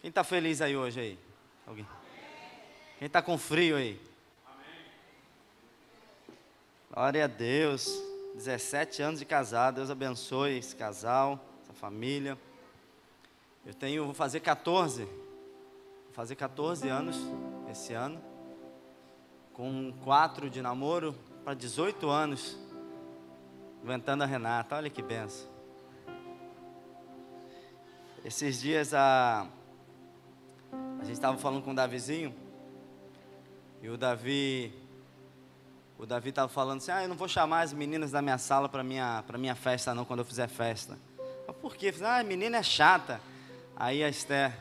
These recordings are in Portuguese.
Quem está feliz aí hoje aí? Alguém? Quem está com frio aí? Glória a Deus. 17 anos de casado. Deus abençoe esse casal, essa família. Eu tenho, vou fazer 14. Vou fazer 14 anos esse ano. Com 4 de namoro para 18 anos. Inventando a Renata. Olha que benção. Esses dias a a gente estava falando com o Davizinho, e o Davi, o Davi estava falando assim, ah, eu não vou chamar as meninas da minha sala para minha, para minha festa não, quando eu fizer festa. Mas por quê? Ah, a menina é chata. Aí a Esther,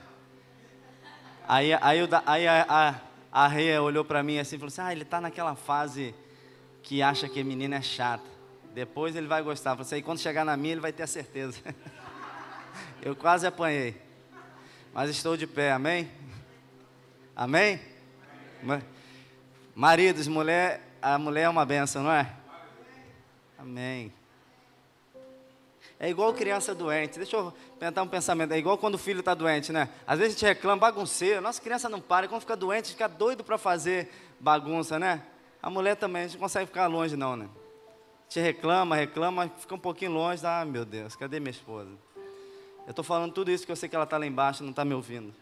aí, aí, o, aí a, a, a Rhea olhou para mim assim e falou assim, ah, ele está naquela fase que acha que a menina é chata. Depois ele vai gostar. Você assim, quando chegar na minha, ele vai ter a certeza. eu quase apanhei. Mas estou de pé, amém? Amém? Maridos, mulher, a mulher é uma benção, não é? Amém. É igual criança doente. Deixa eu tentar um pensamento. É igual quando o filho está doente, né? Às vezes a gente reclama, bagunceiro. Nossa criança não para. Quando fica doente, fica doido para fazer bagunça, né? A mulher também, a gente não consegue ficar longe, não, né? A gente reclama, reclama, fica um pouquinho longe. Ah, meu Deus, cadê minha esposa? Eu estou falando tudo isso que eu sei que ela está lá embaixo não está me ouvindo.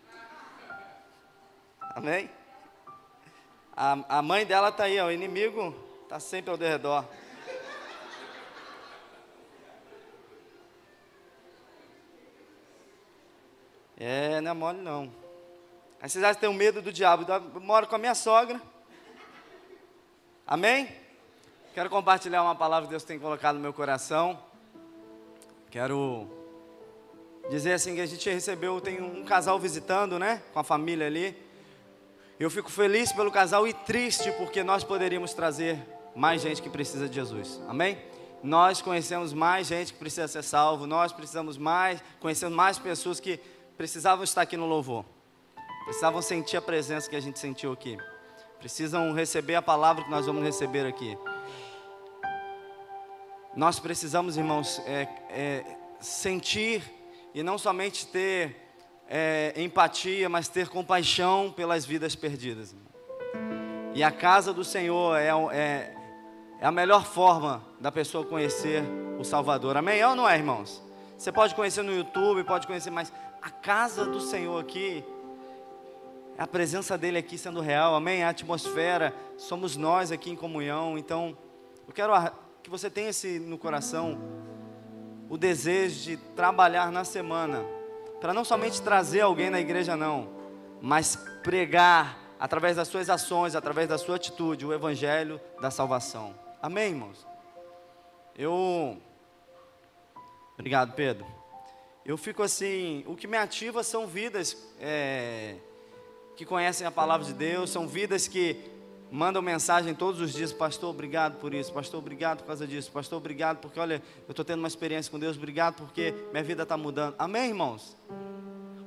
Amém? A, a mãe dela está aí, ó, o inimigo está sempre ao redor. É, não é mole não. Aí vocês acham que tem medo do diabo. Eu moro com a minha sogra. Amém? Quero compartilhar uma palavra que Deus tem colocado no meu coração. Quero dizer assim que a gente recebeu, tem um casal visitando, né? Com a família ali. Eu fico feliz pelo casal e triste porque nós poderíamos trazer mais gente que precisa de Jesus. Amém? Nós conhecemos mais gente que precisa ser salvo, nós precisamos mais, conhecemos mais pessoas que precisavam estar aqui no louvor. Precisavam sentir a presença que a gente sentiu aqui. Precisam receber a palavra que nós vamos receber aqui. Nós precisamos, irmãos, é, é, sentir e não somente ter é, empatia, mas ter compaixão pelas vidas perdidas. E a casa do Senhor é, é, é a melhor forma da pessoa conhecer o Salvador. Amém? Ou não é, irmãos? Você pode conhecer no YouTube, pode conhecer, mas a casa do Senhor aqui, a presença dele aqui sendo real, amém? A atmosfera, somos nós aqui em comunhão. Então, eu quero que você tenha esse no coração o desejo de trabalhar na semana para não somente trazer alguém na igreja, não, mas pregar através das suas ações, através da sua atitude, o evangelho da salvação. Amém, irmãos? Eu. Obrigado, Pedro. Eu fico assim, o que me ativa são vidas é, que conhecem a palavra de Deus, são vidas que mandam mensagem todos os dias, pastor, obrigado por isso, pastor, obrigado por causa disso, pastor, obrigado porque, olha, eu estou tendo uma experiência com Deus, obrigado porque minha vida está mudando. Amém, irmãos?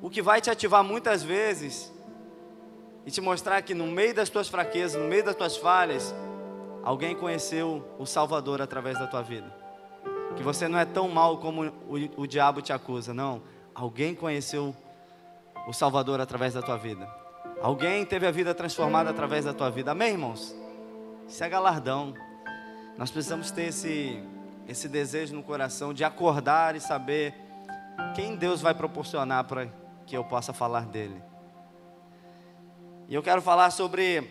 O que vai te ativar muitas vezes e te mostrar que no meio das tuas fraquezas, no meio das tuas falhas, alguém conheceu o Salvador através da tua vida. Que você não é tão mal como o, o diabo te acusa, não. Alguém conheceu o Salvador através da tua vida. Alguém teve a vida transformada através da tua vida. Amém, irmãos? Isso é galardão. Nós precisamos ter esse, esse desejo no coração de acordar e saber quem Deus vai proporcionar para que eu possa falar dele. E eu quero falar sobre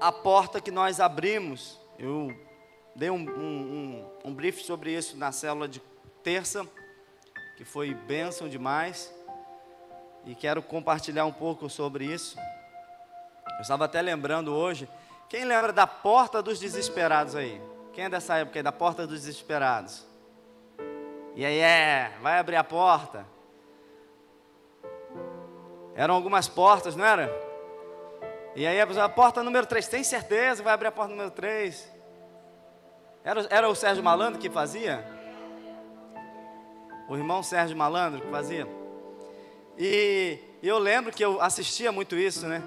a porta que nós abrimos. Eu dei um, um, um, um brief sobre isso na célula de terça, que foi bênção demais e quero compartilhar um pouco sobre isso. Eu estava até lembrando hoje. Quem lembra da porta dos desesperados aí? Quem é dessa época aí, da porta dos desesperados? E aí, é, vai abrir a porta. Eram algumas portas, não era? E aí a porta número 3, tem certeza vai abrir a porta número 3? Era, era o Sérgio Malandro que fazia? O irmão Sérgio Malandro que fazia? E eu lembro que eu assistia muito isso, né?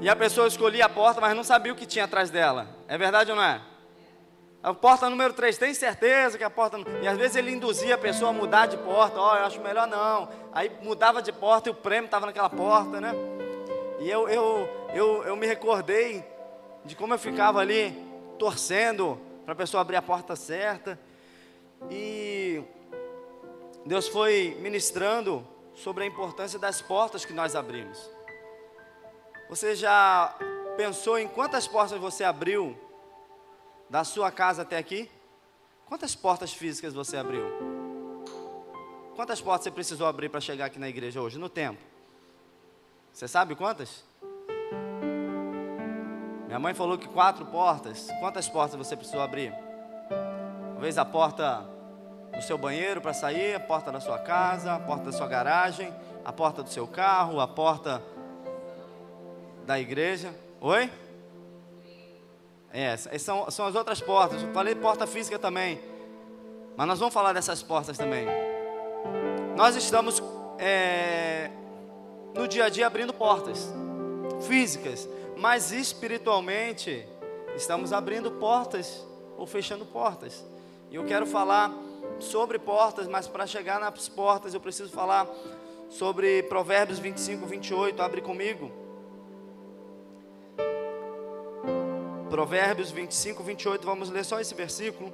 E a pessoa escolhia a porta, mas não sabia o que tinha atrás dela. É verdade ou não é? A porta número 3, tem certeza que a porta. E às vezes ele induzia a pessoa a mudar de porta. Ó, oh, eu acho melhor não. Aí mudava de porta e o prêmio estava naquela porta, né? E eu, eu, eu, eu me recordei de como eu ficava ali torcendo para a pessoa abrir a porta certa. E Deus foi ministrando sobre a importância das portas que nós abrimos. Você já pensou em quantas portas você abriu da sua casa até aqui? Quantas portas físicas você abriu? Quantas portas você precisou abrir para chegar aqui na igreja hoje, no tempo? Você sabe quantas? Minha mãe falou que quatro portas. Quantas portas você precisou abrir? Talvez a porta do seu banheiro para sair, a porta da sua casa, a porta da sua garagem, a porta do seu carro, a porta da igreja. Oi? É, são, são as outras portas. Eu falei porta física também. Mas nós vamos falar dessas portas também. Nós estamos é, no dia a dia abrindo portas físicas, mas espiritualmente estamos abrindo portas ou fechando portas. E eu quero falar sobre portas, mas para chegar nas portas eu preciso falar sobre Provérbios 25, 28. Abre comigo. Provérbios 25, 28, vamos ler só esse versículo.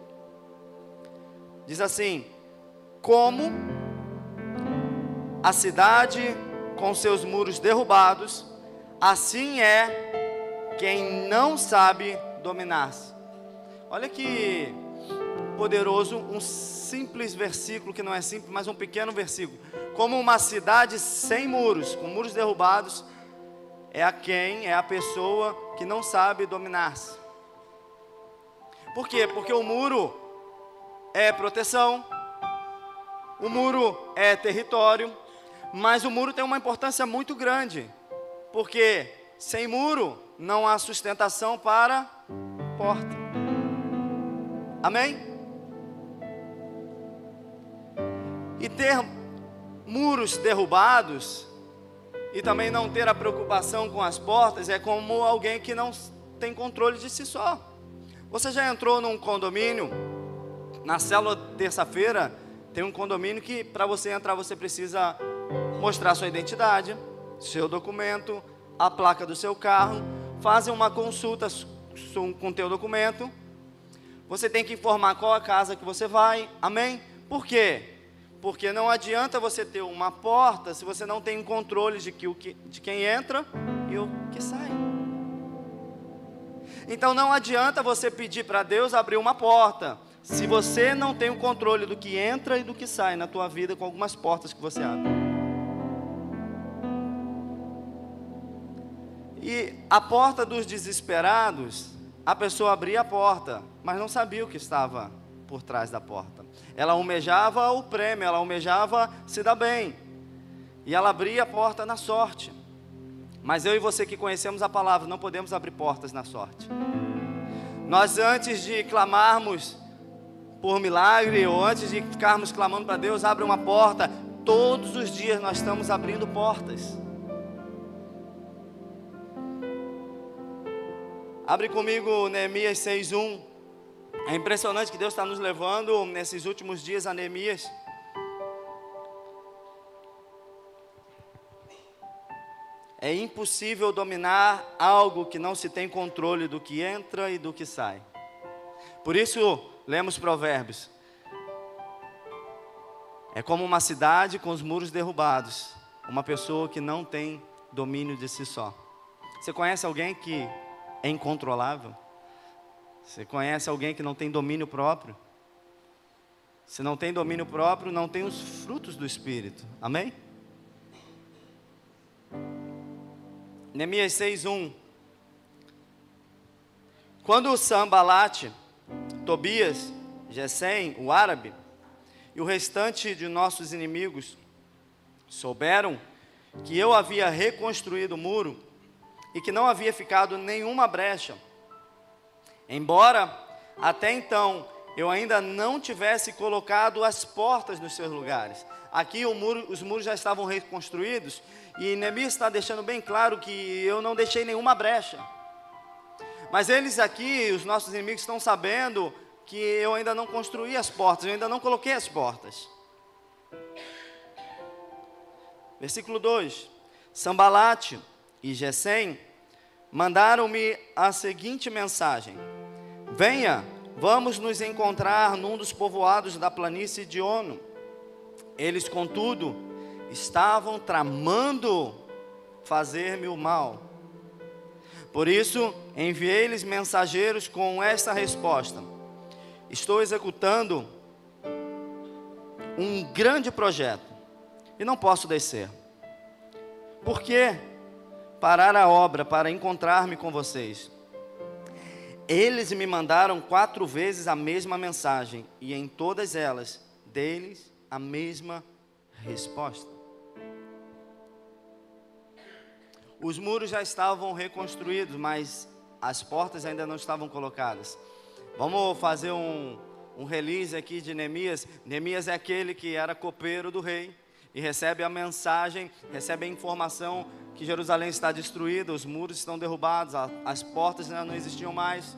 Diz assim: Como a cidade com seus muros derrubados, assim é quem não sabe dominar-se. Olha que poderoso, um simples versículo que não é simples, mas um pequeno versículo. Como uma cidade sem muros, com muros derrubados, é a quem, é a pessoa que não sabe dominar-se. Por quê? Porque o muro é proteção, o muro é território, mas o muro tem uma importância muito grande, porque sem muro não há sustentação para porta. Amém? E ter muros derrubados e também não ter a preocupação com as portas é como alguém que não tem controle de si só. Você já entrou num condomínio? Na célula terça-feira tem um condomínio que para você entrar você precisa mostrar sua identidade, seu documento, a placa do seu carro, fazem uma consulta com o teu documento. Você tem que informar qual a casa que você vai. Amém? Por quê? Porque não adianta você ter uma porta se você não tem controle de, que, que, de quem entra e o que sai. Então não adianta você pedir para Deus abrir uma porta se você não tem o controle do que entra e do que sai na tua vida com algumas portas que você abre. E a porta dos desesperados, a pessoa abria a porta, mas não sabia o que estava por trás da porta. Ela almejava o prêmio, ela almejava se dar bem. E ela abria a porta na sorte. Mas eu e você que conhecemos a palavra, não podemos abrir portas na sorte. Nós, antes de clamarmos por milagre, ou antes de ficarmos clamando para Deus, abre uma porta. Todos os dias nós estamos abrindo portas. Abre comigo Neemias 6,1. É impressionante que Deus está nos levando nesses últimos dias a Neemias. É impossível dominar algo que não se tem controle do que entra e do que sai. Por isso, lemos Provérbios. É como uma cidade com os muros derrubados, uma pessoa que não tem domínio de si só. Você conhece alguém que é incontrolável? Você conhece alguém que não tem domínio próprio? Se não tem domínio próprio, não tem os frutos do Espírito. Amém? Neemias 6:1 Quando o Sambalate, Tobias, Gesem, o árabe, e o restante de nossos inimigos souberam que eu havia reconstruído o muro e que não havia ficado nenhuma brecha, Embora até então eu ainda não tivesse colocado as portas nos seus lugares. Aqui muro, os muros já estavam reconstruídos e Neemias está deixando bem claro que eu não deixei nenhuma brecha. Mas eles aqui, os nossos inimigos, estão sabendo que eu ainda não construí as portas, eu ainda não coloquei as portas. Versículo 2: Sambalate e Gesem mandaram-me a seguinte mensagem: Venha, vamos nos encontrar num dos povoados da planície de Ono. Eles, contudo, estavam tramando fazer-me o mal. Por isso, enviei-lhes mensageiros com esta resposta: Estou executando um grande projeto e não posso descer. Por que parar a obra para encontrar-me com vocês? Eles me mandaram quatro vezes a mesma mensagem, e em todas elas, deles a mesma resposta. Os muros já estavam reconstruídos, mas as portas ainda não estavam colocadas. Vamos fazer um, um release aqui de Neemias. Neemias é aquele que era copeiro do rei e recebe a mensagem, recebe a informação que Jerusalém está destruída, os muros estão derrubados, as portas não existiam mais.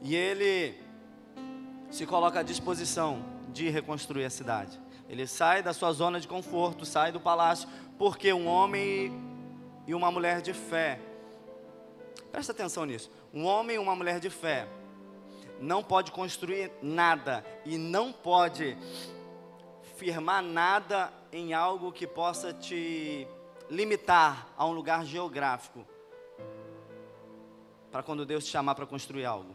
E ele se coloca à disposição de reconstruir a cidade. Ele sai da sua zona de conforto, sai do palácio, porque um homem e uma mulher de fé, presta atenção nisso, um homem e uma mulher de fé não pode construir nada e não pode firmar nada em algo que possa te limitar a um lugar geográfico. Para quando Deus te chamar para construir algo.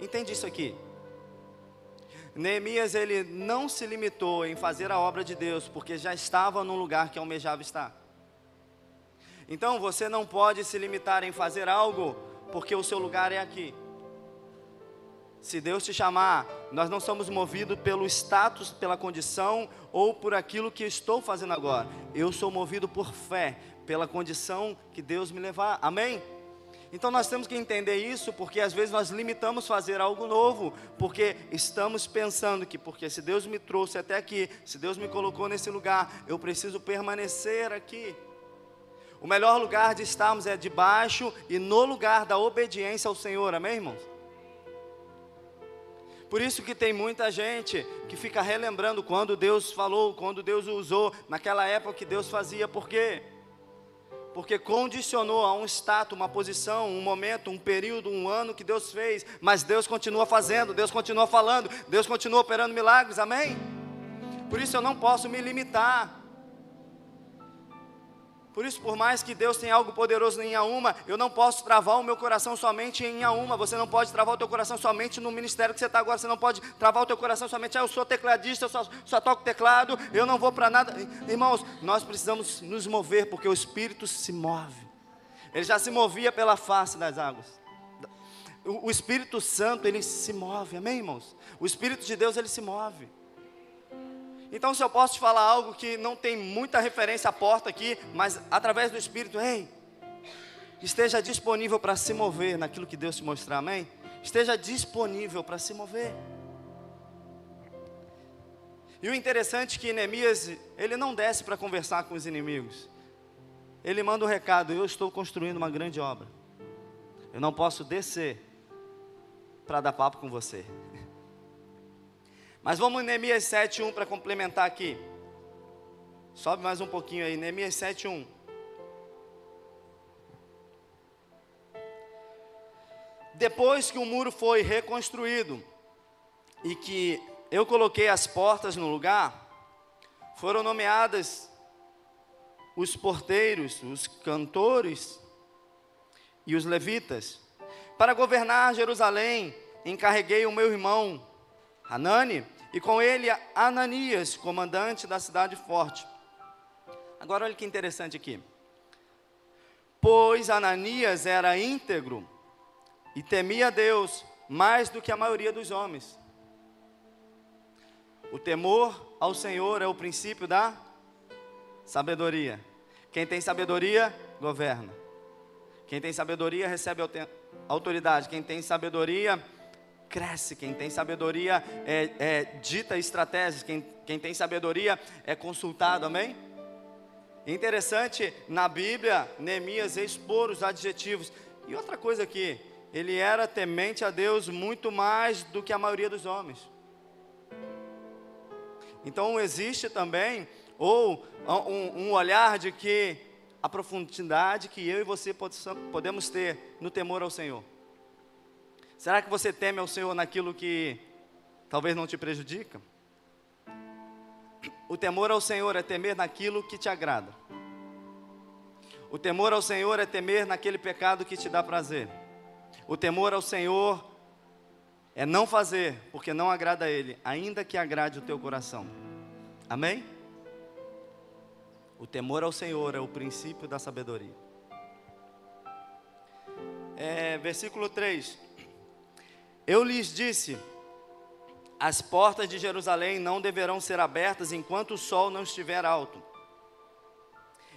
Entende isso aqui? Neemias ele não se limitou em fazer a obra de Deus, porque já estava num lugar que almejava estar. Então você não pode se limitar em fazer algo, porque o seu lugar é aqui. Se Deus te chamar, nós não somos movidos pelo status, pela condição ou por aquilo que estou fazendo agora. Eu sou movido por fé, pela condição que Deus me levar. Amém? Então nós temos que entender isso, porque às vezes nós limitamos fazer algo novo, porque estamos pensando que porque se Deus me trouxe até aqui, se Deus me colocou nesse lugar, eu preciso permanecer aqui. O melhor lugar de estarmos é debaixo e no lugar da obediência ao Senhor, amém, irmãos? Por isso que tem muita gente que fica relembrando quando Deus falou, quando Deus usou, naquela época que Deus fazia, por quê? Porque condicionou a um status, uma posição, um momento, um período, um ano que Deus fez, mas Deus continua fazendo, Deus continua falando, Deus continua operando milagres, amém? Por isso eu não posso me limitar por isso, por mais que Deus tenha algo poderoso em Auma, eu não posso travar o meu coração somente em Auma. Você não pode travar o teu coração somente no ministério que você está agora. Você não pode travar o teu coração somente, ah, eu sou tecladista, eu só, só toco teclado, eu não vou para nada. Irmãos, nós precisamos nos mover, porque o Espírito se move. Ele já se movia pela face das águas. O, o Espírito Santo, ele se move, amém, irmãos? O Espírito de Deus, ele se move. Então, se eu posso te falar algo que não tem muita referência à porta aqui, mas através do Espírito, ei, esteja disponível para se mover naquilo que Deus te mostrar, amém? Esteja disponível para se mover. E o interessante é que Neemias, ele não desce para conversar com os inimigos. Ele manda um recado: Eu estou construindo uma grande obra. Eu não posso descer para dar papo com você. Mas vamos em Neemias 7.1 para complementar aqui. Sobe mais um pouquinho aí, Neemias 7.1. Depois que o muro foi reconstruído e que eu coloquei as portas no lugar, foram nomeadas os porteiros, os cantores e os levitas. Para governar Jerusalém, encarreguei o meu irmão Hanani e com ele Ananias, comandante da cidade forte. Agora olha que interessante aqui. Pois Ananias era íntegro e temia Deus mais do que a maioria dos homens. O temor ao Senhor é o princípio da sabedoria. Quem tem sabedoria, governa. Quem tem sabedoria, recebe autoridade. Quem tem sabedoria, cresce. Quem tem sabedoria é, é dita estratégias. Quem, quem tem sabedoria é consultado, amém? Interessante, na Bíblia, Neemias expor os adjetivos. E outra coisa aqui, ele era temente a Deus muito mais do que a maioria dos homens. Então existe também, ou um, um olhar de que a profundidade que eu e você podemos ter no temor ao Senhor. Será que você teme ao Senhor naquilo que talvez não te prejudica? O temor ao Senhor é temer naquilo que te agrada. O temor ao Senhor é temer naquele pecado que te dá prazer. O temor ao Senhor é não fazer, porque não agrada a Ele, ainda que agrade o teu coração. Amém? O temor ao Senhor é o princípio da sabedoria. É, versículo 3: Eu lhes disse: as portas de Jerusalém não deverão ser abertas enquanto o sol não estiver alto.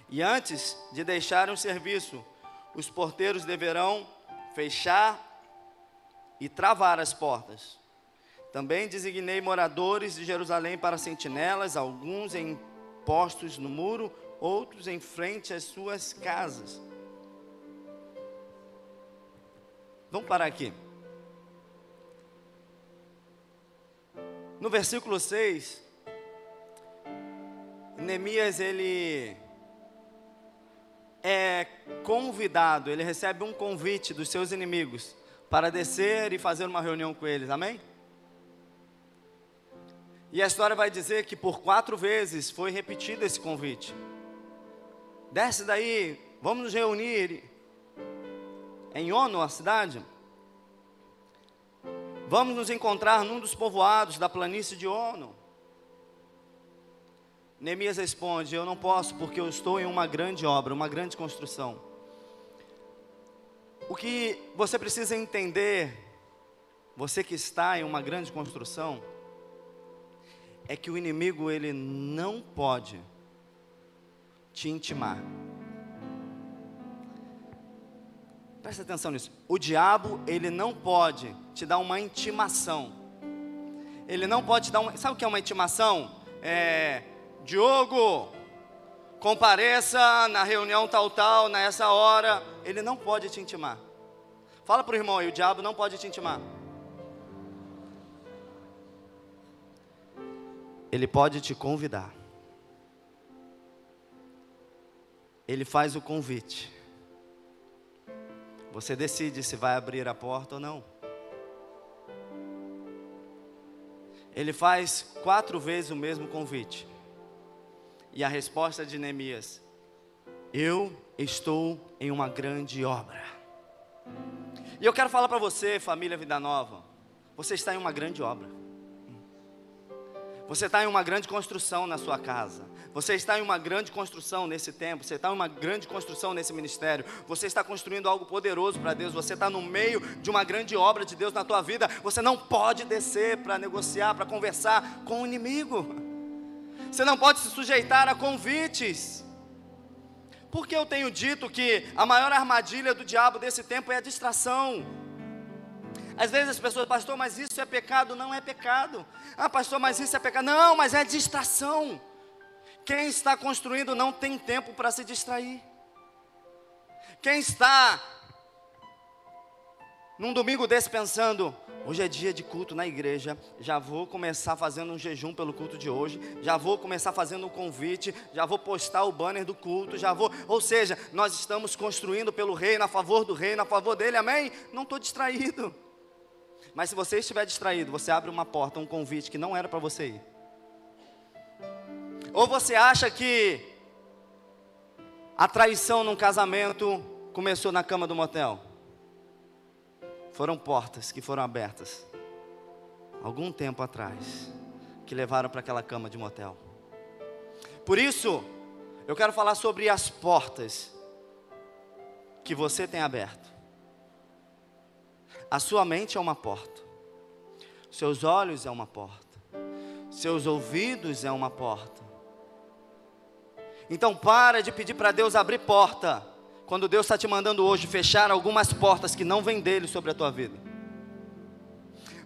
E antes de deixarem o serviço, os porteiros deverão fechar e travar as portas. Também designei moradores de Jerusalém para sentinelas, alguns em postos no muro, outros em frente às suas casas. Vamos parar aqui. No versículo 6, Neemias ele é convidado, ele recebe um convite dos seus inimigos para descer e fazer uma reunião com eles, amém? E a história vai dizer que por quatro vezes foi repetido esse convite. Desce daí, vamos nos reunir em Ono, a cidade. Vamos nos encontrar num dos povoados da planície de Ono. Neemias responde: Eu não posso, porque eu estou em uma grande obra, uma grande construção. O que você precisa entender, você que está em uma grande construção, é que o inimigo ele não pode te intimar. Presta atenção nisso. O diabo, ele não pode te dar uma intimação. Ele não pode te dar uma. Sabe o que é uma intimação? É. Diogo, compareça na reunião tal, tal, nessa hora. Ele não pode te intimar. Fala para o irmão aí, o diabo não pode te intimar. Ele pode te convidar. Ele faz o convite. Você decide se vai abrir a porta ou não. Ele faz quatro vezes o mesmo convite. E a resposta de Neemias: Eu estou em uma grande obra. E eu quero falar para você, família Vida Nova, você está em uma grande obra. Você está em uma grande construção na sua casa. Você está em uma grande construção nesse tempo. Você está em uma grande construção nesse ministério. Você está construindo algo poderoso para Deus. Você está no meio de uma grande obra de Deus na tua vida. Você não pode descer para negociar, para conversar com o inimigo. Você não pode se sujeitar a convites. Porque eu tenho dito que a maior armadilha do diabo desse tempo é a distração. Às vezes as pessoas, pastor, mas isso é pecado? Não é pecado. Ah, pastor, mas isso é pecado? Não, mas é distração. Quem está construindo não tem tempo para se distrair. Quem está num domingo desse pensando, hoje é dia de culto na igreja, já vou começar fazendo um jejum pelo culto de hoje, já vou começar fazendo um convite, já vou postar o banner do culto, já vou, ou seja, nós estamos construindo pelo reino, a favor do reino, a favor dele, amém? Não estou distraído. Mas se você estiver distraído, você abre uma porta, um convite que não era para você ir. Ou você acha que a traição num casamento começou na cama do motel? Foram portas que foram abertas algum tempo atrás que levaram para aquela cama de motel. Por isso, eu quero falar sobre as portas que você tem aberto. A sua mente é uma porta. Seus olhos é uma porta. Seus ouvidos é uma porta. Então para de pedir para Deus abrir porta. Quando Deus está te mandando hoje fechar algumas portas que não vêm dele sobre a tua vida.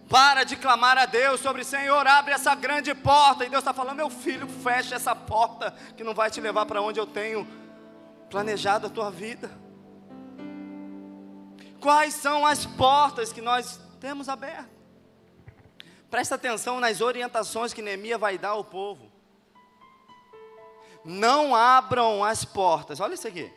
Para de clamar a Deus sobre Senhor, abre essa grande porta. E Deus está falando, meu filho, fecha essa porta que não vai te levar para onde eu tenho planejado a tua vida. Quais são as portas que nós temos abertas? Presta atenção nas orientações que Neemias vai dar ao povo. Não abram as portas. Olha isso aqui.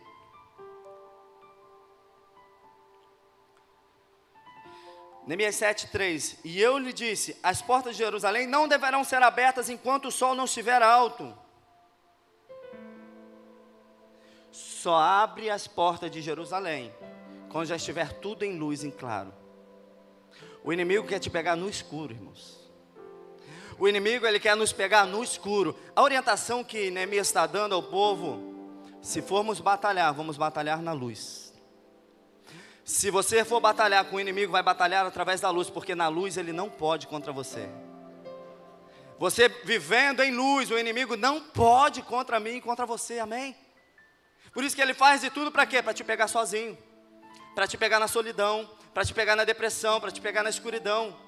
Neemias 7,3: E eu lhe disse: As portas de Jerusalém não deverão ser abertas enquanto o sol não estiver alto. Só abre as portas de Jerusalém quando já estiver tudo em luz, em claro. O inimigo quer te pegar no escuro, irmãos. O inimigo ele quer nos pegar no escuro. A orientação que Neemias está dando ao povo, se formos batalhar, vamos batalhar na luz. Se você for batalhar com o inimigo, vai batalhar através da luz, porque na luz ele não pode contra você. Você vivendo em luz, o inimigo não pode contra mim e contra você, amém? Por isso que ele faz de tudo para quê? Para te pegar sozinho, para te pegar na solidão, para te pegar na depressão, para te pegar na escuridão,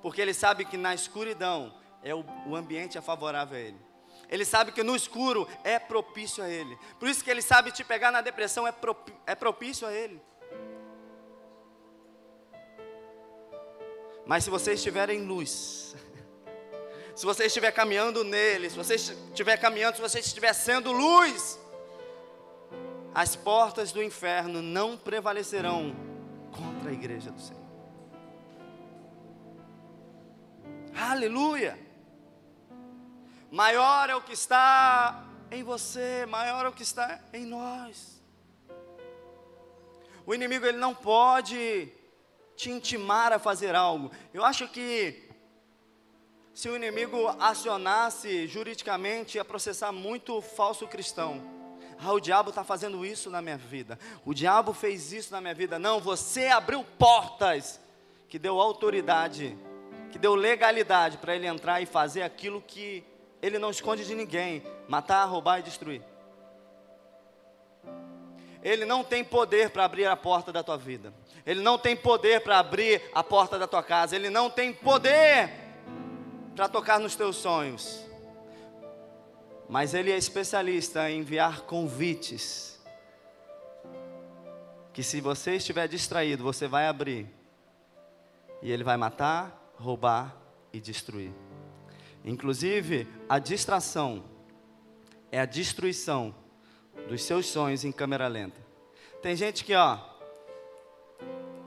porque ele sabe que na escuridão é o, o ambiente é favorável a ele. Ele sabe que no escuro é propício a ele. Por isso que ele sabe te pegar na depressão é, é propício a ele. Mas se você estiver em luz, se você estiver caminhando nele, se você estiver caminhando, se você estiver sendo luz, as portas do inferno não prevalecerão contra a igreja do Senhor. Aleluia! Maior é o que está em você, maior é o que está em nós. O inimigo ele não pode te intimar a fazer algo. Eu acho que se o inimigo acionasse juridicamente, ia processar muito falso cristão. Ah, o diabo está fazendo isso na minha vida. O diabo fez isso na minha vida. Não, você abriu portas que deu autoridade, que deu legalidade para ele entrar e fazer aquilo que ele não esconde de ninguém: matar, roubar e destruir. Ele não tem poder para abrir a porta da tua vida. Ele não tem poder para abrir a porta da tua casa. Ele não tem poder para tocar nos teus sonhos. Mas ele é especialista em enviar convites. Que se você estiver distraído, você vai abrir. E ele vai matar, roubar e destruir. Inclusive, a distração é a destruição dos seus sonhos em câmera lenta. Tem gente que, ó,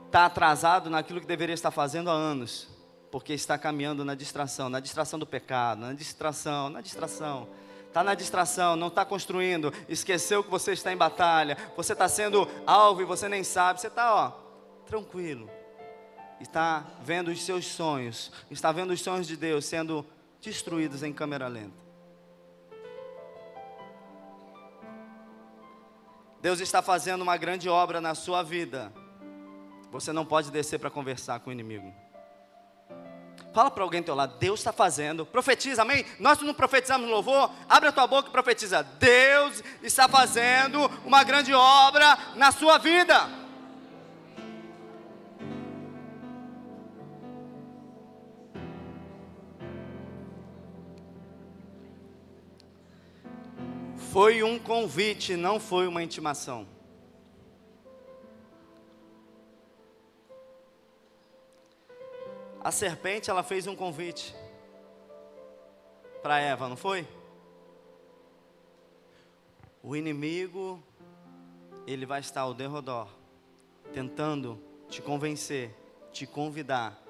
está atrasado naquilo que deveria estar fazendo há anos, porque está caminhando na distração, na distração do pecado, na distração, na distração. Está na distração, não está construindo, esqueceu que você está em batalha, você está sendo alvo e você nem sabe, você está, ó, tranquilo. Está vendo os seus sonhos, está vendo os sonhos de Deus sendo destruídos em câmera lenta. Deus está fazendo uma grande obra na sua vida. Você não pode descer para conversar com o inimigo. Fala para alguém do teu lado, Deus está fazendo. Profetiza, amém? Nós não profetizamos louvor? Abre a tua boca e profetiza. Deus está fazendo uma grande obra na sua vida. Foi um convite, não foi uma intimação. A serpente ela fez um convite para Eva, não foi? O inimigo ele vai estar ao derredor, tentando te convencer, te convidar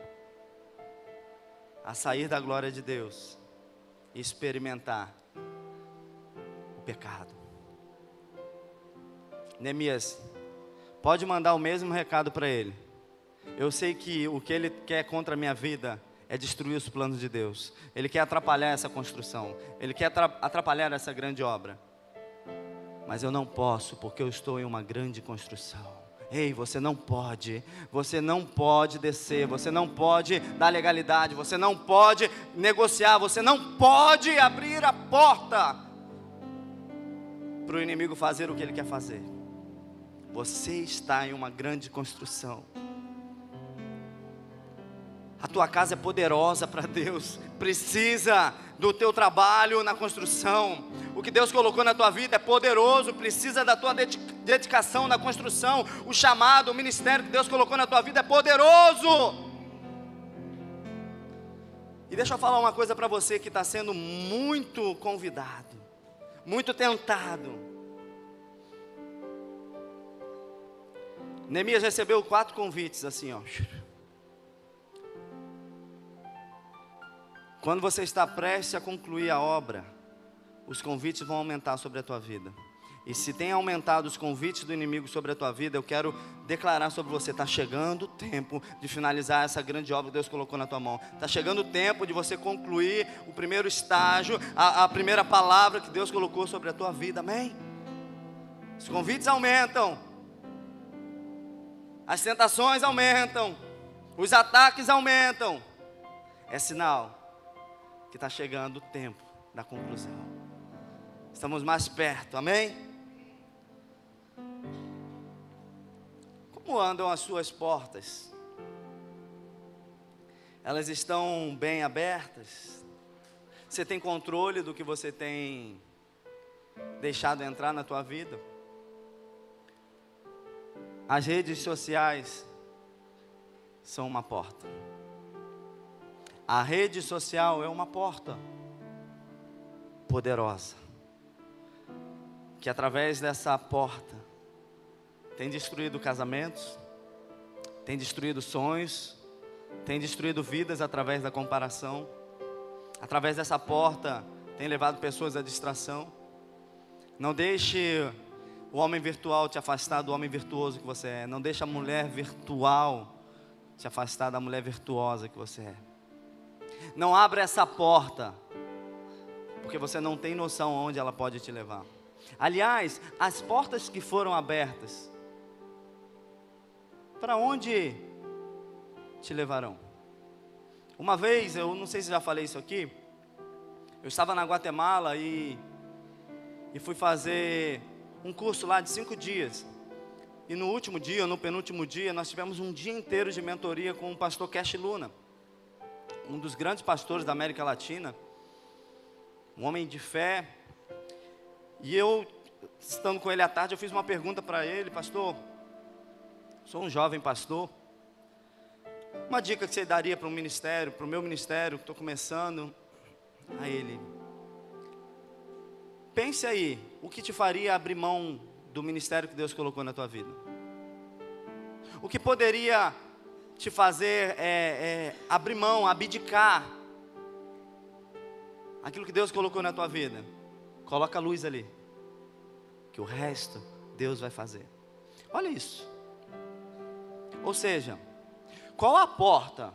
a sair da glória de Deus e experimentar o pecado. Neemias, pode mandar o mesmo recado para ele. Eu sei que o que ele quer contra a minha vida é destruir os planos de Deus. Ele quer atrapalhar essa construção. Ele quer atrapalhar essa grande obra. Mas eu não posso, porque eu estou em uma grande construção. Ei, você não pode, você não pode descer, você não pode dar legalidade, você não pode negociar, você não pode abrir a porta para o inimigo fazer o que ele quer fazer. Você está em uma grande construção. A tua casa é poderosa para Deus. Precisa do teu trabalho na construção. O que Deus colocou na tua vida é poderoso, precisa da tua dedicação na construção. O chamado, o ministério que Deus colocou na tua vida é poderoso. E deixa eu falar uma coisa para você que está sendo muito convidado, muito tentado. Neemias recebeu quatro convites assim, ó. Quando você está prestes a concluir a obra, os convites vão aumentar sobre a tua vida. E se tem aumentado os convites do inimigo sobre a tua vida, eu quero declarar sobre você: está chegando o tempo de finalizar essa grande obra que Deus colocou na tua mão. Está chegando o tempo de você concluir o primeiro estágio, a, a primeira palavra que Deus colocou sobre a tua vida. Amém? Os convites aumentam, as tentações aumentam, os ataques aumentam. É sinal que está chegando o tempo da conclusão. Estamos mais perto, amém? Como andam as suas portas? Elas estão bem abertas? Você tem controle do que você tem deixado entrar na tua vida? As redes sociais são uma porta. A rede social é uma porta poderosa. Que através dessa porta tem destruído casamentos, tem destruído sonhos, tem destruído vidas através da comparação. Através dessa porta, tem levado pessoas à distração. Não deixe o homem virtual te afastar do homem virtuoso que você é. Não deixe a mulher virtual te afastar da mulher virtuosa que você é. Não abra essa porta, porque você não tem noção onde ela pode te levar. Aliás, as portas que foram abertas para onde te levarão? Uma vez, eu não sei se já falei isso aqui, eu estava na Guatemala e, e fui fazer um curso lá de cinco dias. E no último dia, no penúltimo dia, nós tivemos um dia inteiro de mentoria com o pastor Cash Luna, um dos grandes pastores da América Latina, um homem de fé. E eu, estando com ele à tarde, eu fiz uma pergunta para ele, pastor, Sou um jovem pastor. Uma dica que você daria para o ministério, para o meu ministério, que estou começando, a ele. Pense aí, o que te faria abrir mão do ministério que Deus colocou na tua vida? O que poderia te fazer é, é, abrir mão, abdicar aquilo que Deus colocou na tua vida? Coloca a luz ali, que o resto Deus vai fazer. Olha isso. Ou seja, qual a porta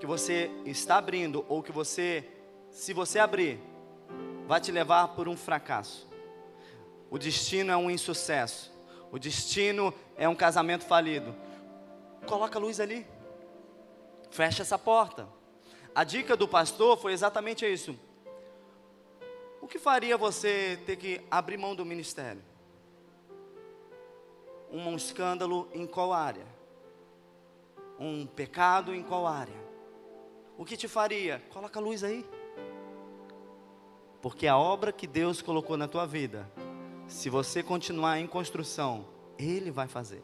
que você está abrindo ou que você, se você abrir, vai te levar por um fracasso? O destino é um insucesso. O destino é um casamento falido. Coloca a luz ali. Fecha essa porta. A dica do pastor foi exatamente isso. O que faria você ter que abrir mão do ministério? um escândalo em qual área? Um pecado em qual área? O que te faria? Coloca a luz aí. Porque a obra que Deus colocou na tua vida, se você continuar em construção, Ele vai fazer.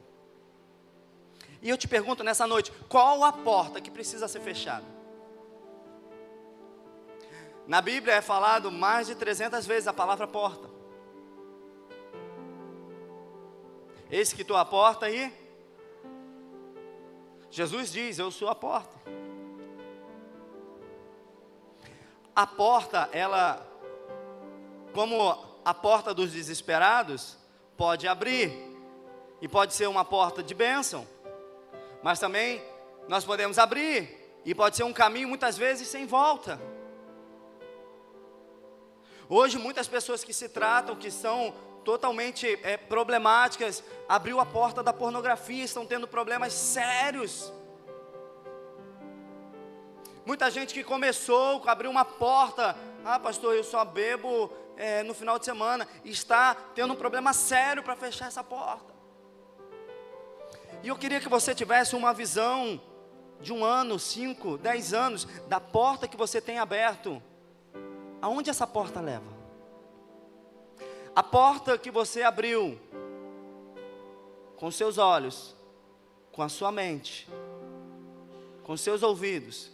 E eu te pergunto nessa noite: qual a porta que precisa ser fechada? Na Bíblia é falado mais de 300 vezes a palavra porta. Eis que estou à porta aí. Jesus diz: Eu sou a porta. A porta, ela, como a porta dos desesperados, pode abrir, e pode ser uma porta de bênção, mas também nós podemos abrir, e pode ser um caminho muitas vezes sem volta. Hoje, muitas pessoas que se tratam, que são totalmente é, problemáticas, abriu a porta da pornografia, estão tendo problemas sérios. Muita gente que começou, abriu uma porta, ah pastor, eu só bebo é, no final de semana, está tendo um problema sério para fechar essa porta. E eu queria que você tivesse uma visão de um ano, cinco, dez anos, da porta que você tem aberto. Aonde essa porta leva? A porta que você abriu com seus olhos, com a sua mente, com seus ouvidos,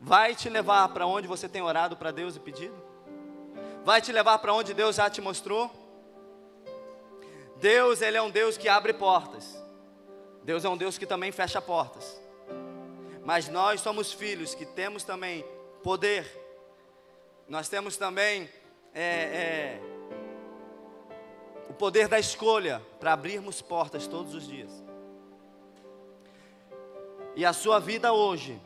vai te levar para onde você tem orado para Deus e pedido? Vai te levar para onde Deus já te mostrou? Deus, ele é um Deus que abre portas. Deus é um Deus que também fecha portas. Mas nós somos filhos que temos também poder. Nós temos também é, é, o poder da escolha para abrirmos portas todos os dias. E a sua vida hoje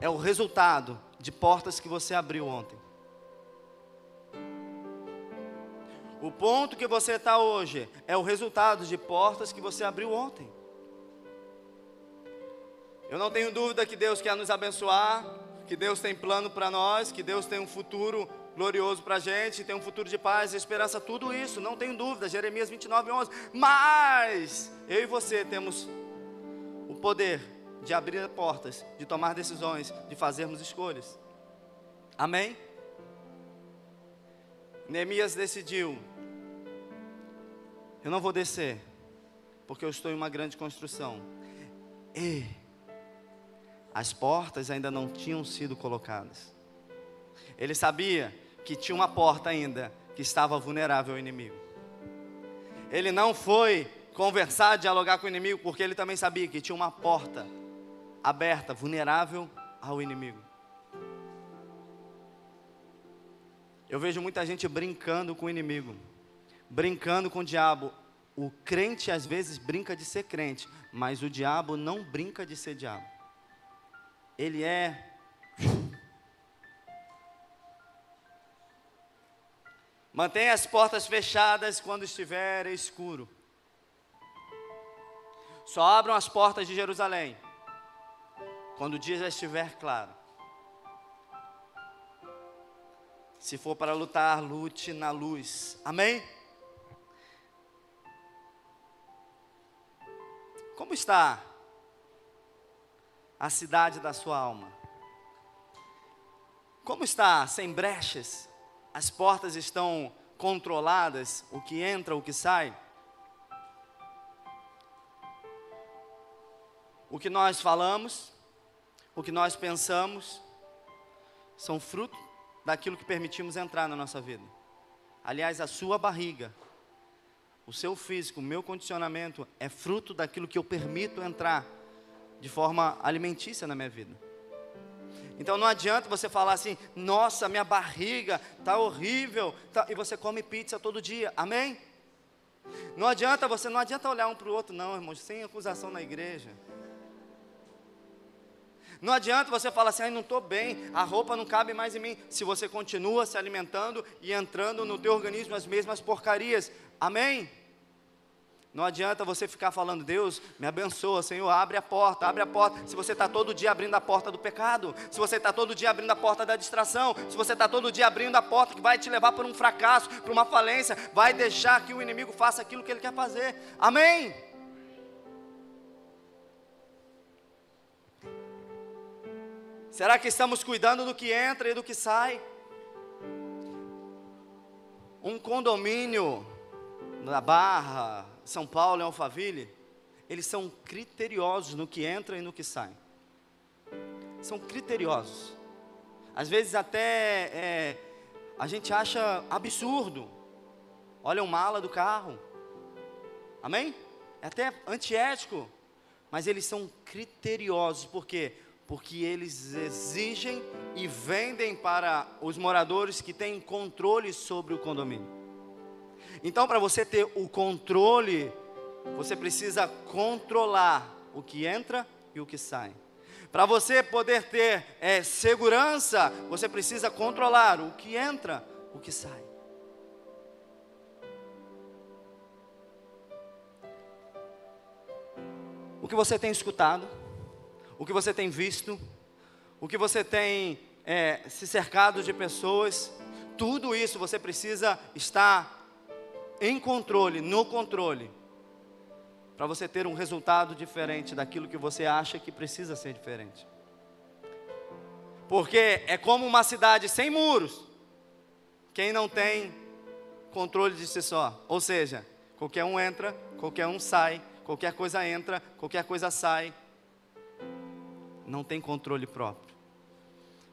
é o resultado de portas que você abriu ontem. O ponto que você está hoje é o resultado de portas que você abriu ontem. Eu não tenho dúvida que Deus quer nos abençoar, que Deus tem plano para nós, que Deus tem um futuro glorioso para a gente, tem um futuro de paz e esperança, tudo isso, não tenho dúvida, Jeremias 29, 11. Mas eu e você temos o poder de abrir portas, de tomar decisões, de fazermos escolhas. Amém? Neemias decidiu: eu não vou descer, porque eu estou em uma grande construção. E as portas ainda não tinham sido colocadas. Ele sabia que tinha uma porta ainda que estava vulnerável ao inimigo. Ele não foi conversar, dialogar com o inimigo, porque ele também sabia que tinha uma porta aberta, vulnerável ao inimigo. Eu vejo muita gente brincando com o inimigo, brincando com o diabo. O crente às vezes brinca de ser crente, mas o diabo não brinca de ser diabo. Ele é Mantenha as portas fechadas quando estiver escuro. Só abram as portas de Jerusalém quando o dia já estiver claro. Se for para lutar, lute na luz. Amém? Como está a cidade da sua alma? Como está sem brechas? as portas estão controladas, o que entra, o que sai. O que nós falamos, o que nós pensamos, são fruto daquilo que permitimos entrar na nossa vida. Aliás, a sua barriga, o seu físico, o meu condicionamento é fruto daquilo que eu permito entrar de forma alimentícia na minha vida. Então não adianta você falar assim, nossa, minha barriga está horrível, tá, e você come pizza todo dia, amém? Não adianta você, não adianta olhar um para o outro, não, irmãos, sem acusação na igreja. Não adianta você falar assim, ai, não estou bem, a roupa não cabe mais em mim, se você continua se alimentando e entrando no teu organismo as mesmas porcarias, amém? Não adianta você ficar falando, Deus, me abençoa, Senhor, abre a porta, abre a porta. Se você está todo dia abrindo a porta do pecado, se você está todo dia abrindo a porta da distração, se você está todo dia abrindo a porta que vai te levar para um fracasso, para uma falência, vai deixar que o inimigo faça aquilo que ele quer fazer. Amém? Será que estamos cuidando do que entra e do que sai? Um condomínio na Barra, São Paulo e Alphaville, eles são criteriosos no que entra e no que sai. São criteriosos. Às vezes até é, a gente acha absurdo. Olha o mala do carro. Amém? É até antiético. Mas eles são criteriosos. Por quê? Porque eles exigem e vendem para os moradores que têm controle sobre o condomínio. Então, para você ter o controle, você precisa controlar o que entra e o que sai. Para você poder ter é, segurança, você precisa controlar o que entra, o que sai. O que você tem escutado, o que você tem visto, o que você tem é, se cercado de pessoas, tudo isso você precisa estar em controle, no controle, para você ter um resultado diferente daquilo que você acha que precisa ser diferente. Porque é como uma cidade sem muros. Quem não tem controle de si só. Ou seja, qualquer um entra, qualquer um sai, qualquer coisa entra, qualquer coisa sai. Não tem controle próprio.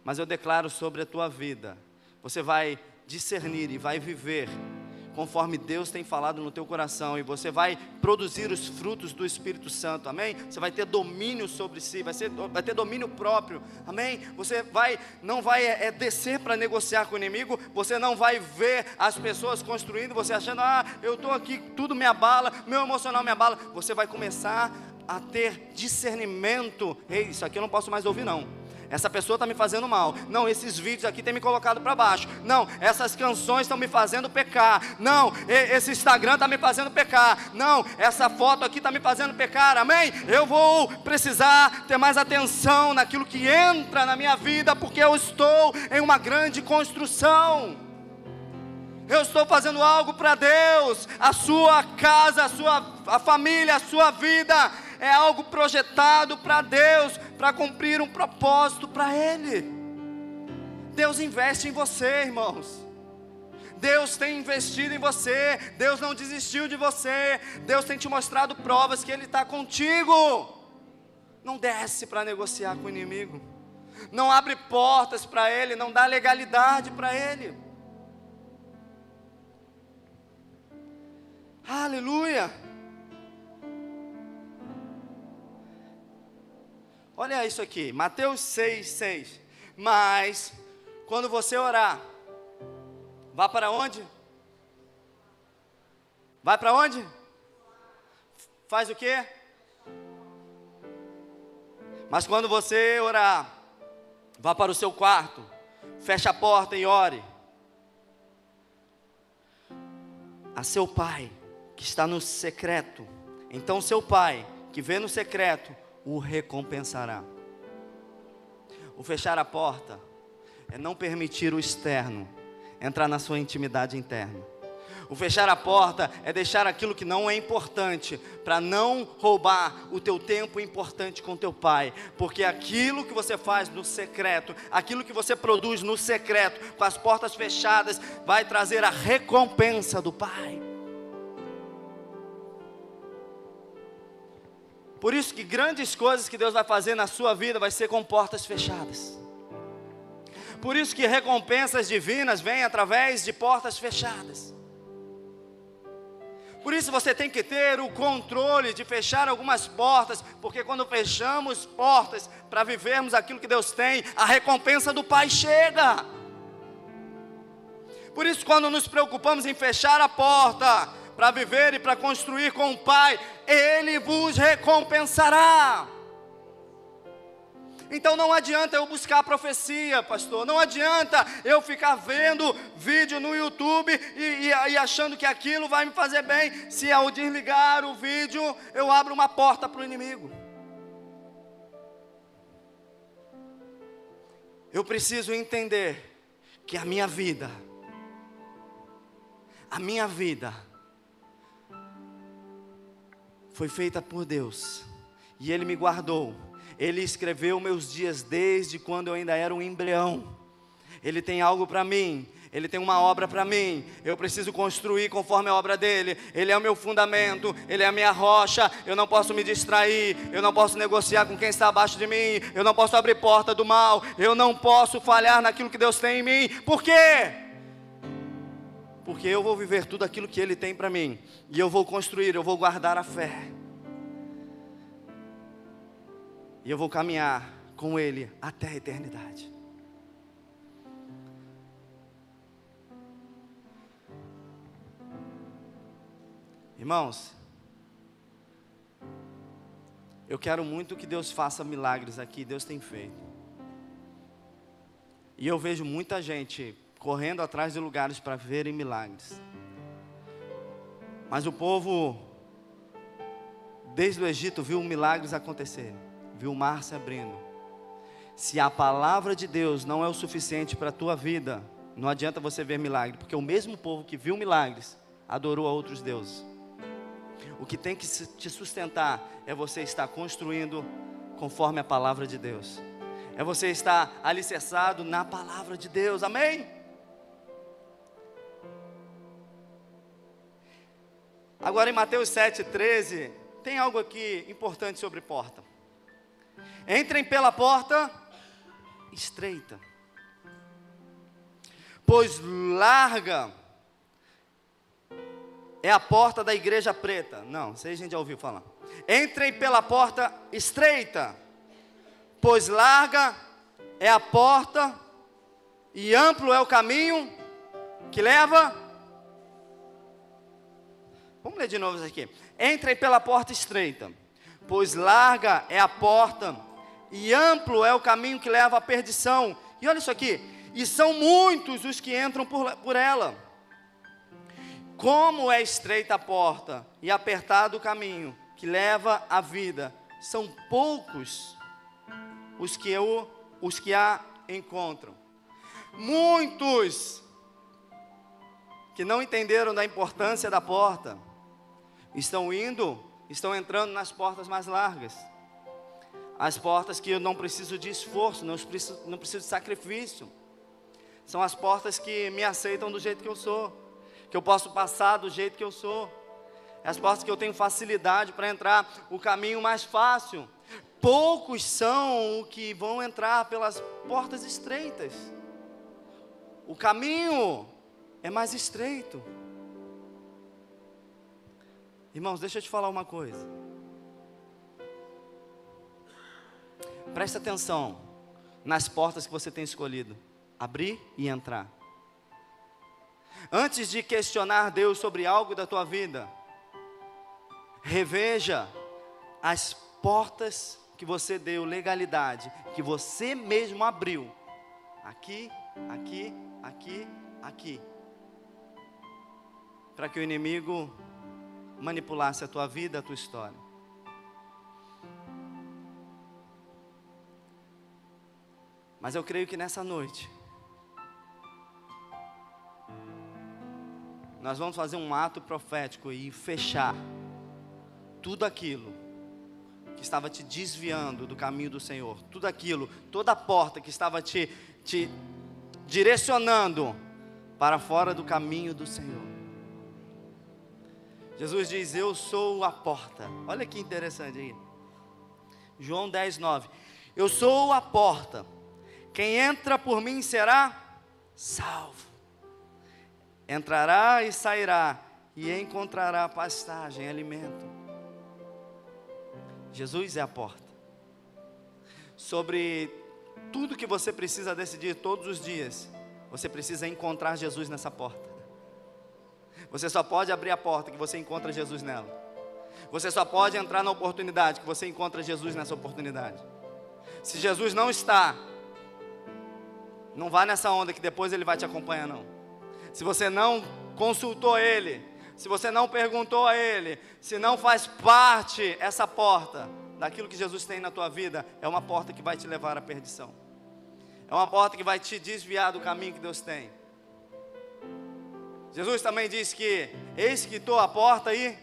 Mas eu declaro sobre a tua vida, você vai discernir e vai viver conforme Deus tem falado no teu coração, e você vai produzir os frutos do Espírito Santo, amém? Você vai ter domínio sobre si, vai, ser, vai ter domínio próprio, amém? Você vai, não vai é, é descer para negociar com o inimigo, você não vai ver as pessoas construindo, você achando, ah, eu estou aqui, tudo me abala, meu emocional me abala, você vai começar a ter discernimento, ei, isso aqui eu não posso mais ouvir não, essa pessoa está me fazendo mal. Não, esses vídeos aqui têm me colocado para baixo. Não, essas canções estão me fazendo pecar. Não, esse Instagram está me fazendo pecar. Não, essa foto aqui está me fazendo pecar. Amém? Eu vou precisar ter mais atenção naquilo que entra na minha vida, porque eu estou em uma grande construção. Eu estou fazendo algo para Deus, a sua casa, a sua a família, a sua vida é algo projetado para Deus, para cumprir um propósito para Ele. Deus investe em você, irmãos. Deus tem investido em você, Deus não desistiu de você, Deus tem te mostrado provas que Ele está contigo. Não desce para negociar com o inimigo, não abre portas para Ele, não dá legalidade para Ele. Aleluia. Olha isso aqui, Mateus 6, 6. Mas, quando você orar, vá para onde? Vai para onde? Faz o quê? Mas quando você orar, vá para o seu quarto, feche a porta e ore. A seu pai, que está no secreto. Então, seu pai, que vê no secreto, o recompensará. O fechar a porta é não permitir o externo entrar na sua intimidade interna. O fechar a porta é deixar aquilo que não é importante, para não roubar o teu tempo importante com teu pai, porque aquilo que você faz no secreto, aquilo que você produz no secreto, com as portas fechadas, vai trazer a recompensa do pai. Por isso que grandes coisas que Deus vai fazer na sua vida vai ser com portas fechadas. Por isso que recompensas divinas vêm através de portas fechadas. Por isso você tem que ter o controle de fechar algumas portas, porque quando fechamos portas para vivermos aquilo que Deus tem, a recompensa do Pai chega. Por isso, quando nos preocupamos em fechar a porta, para viver e para construir com o Pai, Ele vos recompensará. Então não adianta eu buscar profecia, pastor. Não adianta eu ficar vendo vídeo no YouTube e, e, e, achando que aquilo vai me fazer bem. Se ao desligar o vídeo eu abro uma porta para o inimigo. Eu preciso entender que a minha vida, a minha vida, foi feita por Deus, e Ele me guardou. Ele escreveu meus dias desde quando eu ainda era um embrião. Ele tem algo para mim, ele tem uma obra para mim, eu preciso construir conforme a obra dele. Ele é o meu fundamento, ele é a minha rocha. Eu não posso me distrair, eu não posso negociar com quem está abaixo de mim, eu não posso abrir porta do mal, eu não posso falhar naquilo que Deus tem em mim. Por quê? Porque eu vou viver tudo aquilo que Ele tem para mim, e eu vou construir, eu vou guardar a fé, e eu vou caminhar com Ele até a eternidade. Irmãos, eu quero muito que Deus faça milagres aqui, Deus tem feito. E eu vejo muita gente correndo atrás de lugares para verem milagres. Mas o povo, desde o Egito, viu milagres acontecerem, viu o mar se abrindo. Se a palavra de Deus não é o suficiente para a tua vida, não adianta você ver milagre, porque o mesmo povo que viu milagres adorou a outros deuses. O que tem que te sustentar é você estar construindo conforme a palavra de Deus. É você estar alicerçado na palavra de Deus. Amém? Agora em Mateus 7,13, tem algo aqui importante sobre porta. Entrem pela porta estreita, pois larga é a porta da igreja preta. Não, isso aí a gente já ouviu falar. Entrem pela porta estreita, pois larga é a porta e amplo é o caminho que leva. Vamos ler de novo isso aqui. Entrem pela porta estreita, pois larga é a porta e amplo é o caminho que leva à perdição. E olha isso aqui, e são muitos os que entram por, por ela. Como é estreita a porta e apertado o caminho que leva à vida, são poucos os que, eu, os que a encontram. Muitos que não entenderam da importância da porta estão indo, estão entrando nas portas mais largas. As portas que eu não preciso de esforço, não preciso, não preciso de sacrifício. São as portas que me aceitam do jeito que eu sou, que eu posso passar do jeito que eu sou. As portas que eu tenho facilidade para entrar, o caminho mais fácil. Poucos são os que vão entrar pelas portas estreitas. O caminho é mais estreito. Irmãos, deixa eu te falar uma coisa. Presta atenção nas portas que você tem escolhido abrir e entrar. Antes de questionar Deus sobre algo da tua vida, reveja as portas que você deu legalidade, que você mesmo abriu. Aqui, aqui, aqui, aqui. Para que o inimigo manipulasse a tua vida, a tua história. Mas eu creio que nessa noite, nós vamos fazer um ato profético e fechar tudo aquilo que estava te desviando do caminho do Senhor, tudo aquilo, toda a porta que estava te, te direcionando para fora do caminho do Senhor. Jesus diz: Eu sou a porta. Olha que interessante aí. João 10, 9. Eu sou a porta. Quem entra por mim será salvo. Entrará e sairá e encontrará pastagem, alimento. Jesus é a porta. Sobre tudo que você precisa decidir todos os dias, você precisa encontrar Jesus nessa porta. Você só pode abrir a porta que você encontra Jesus nela. Você só pode entrar na oportunidade que você encontra Jesus nessa oportunidade. Se Jesus não está, não vá nessa onda que depois ele vai te acompanhar não. Se você não consultou ele, se você não perguntou a ele, se não faz parte essa porta daquilo que Jesus tem na tua vida, é uma porta que vai te levar à perdição. É uma porta que vai te desviar do caminho que Deus tem. Jesus também disse que eis que estou à porta aí.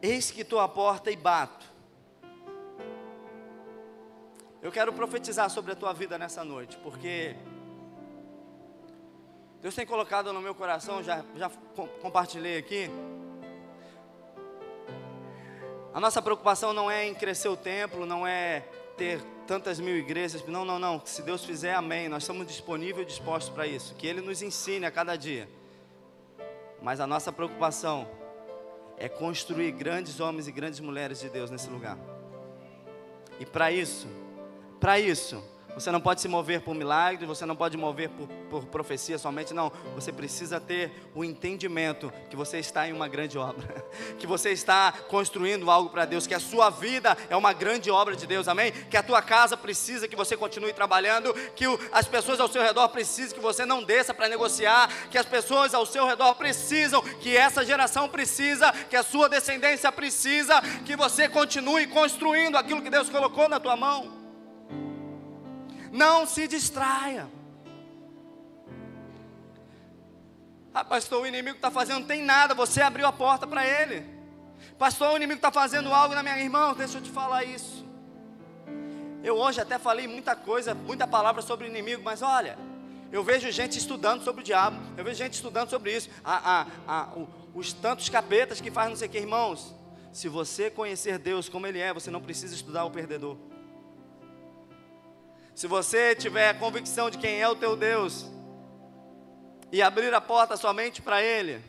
Eis que estou à porta e bato. Eu quero profetizar sobre a tua vida nessa noite, porque Deus tem colocado no meu coração, já, já compartilhei aqui. A nossa preocupação não é em crescer o templo, não é ter tantas mil igrejas. Não, não, não. Se Deus fizer, amém. Nós estamos disponíveis e dispostos para isso. Que Ele nos ensine a cada dia. Mas a nossa preocupação é construir grandes homens e grandes mulheres de Deus nesse lugar. E para isso, para isso, você não pode se mover por milagres, você não pode mover por, por profecia somente, não. Você precisa ter o entendimento que você está em uma grande obra, que você está construindo algo para Deus, que a sua vida é uma grande obra de Deus, amém? Que a tua casa precisa que você continue trabalhando, que o, as pessoas ao seu redor precisam que você não desça para negociar, que as pessoas ao seu redor precisam, que essa geração precisa, que a sua descendência precisa, que você continue construindo aquilo que Deus colocou na tua mão. Não se distraia. Ah, pastor, o inimigo está fazendo, não tem nada, você abriu a porta para ele. Pastor, o inimigo está fazendo algo na minha irmã, deixa eu te falar isso. Eu hoje até falei muita coisa, muita palavra sobre o inimigo, mas olha, eu vejo gente estudando sobre o diabo, eu vejo gente estudando sobre isso, a, os tantos capetas que fazem não sei o que, irmãos. Se você conhecer Deus como Ele é, você não precisa estudar o perdedor. Se você tiver a convicção de quem é o teu Deus e abrir a porta somente para Ele,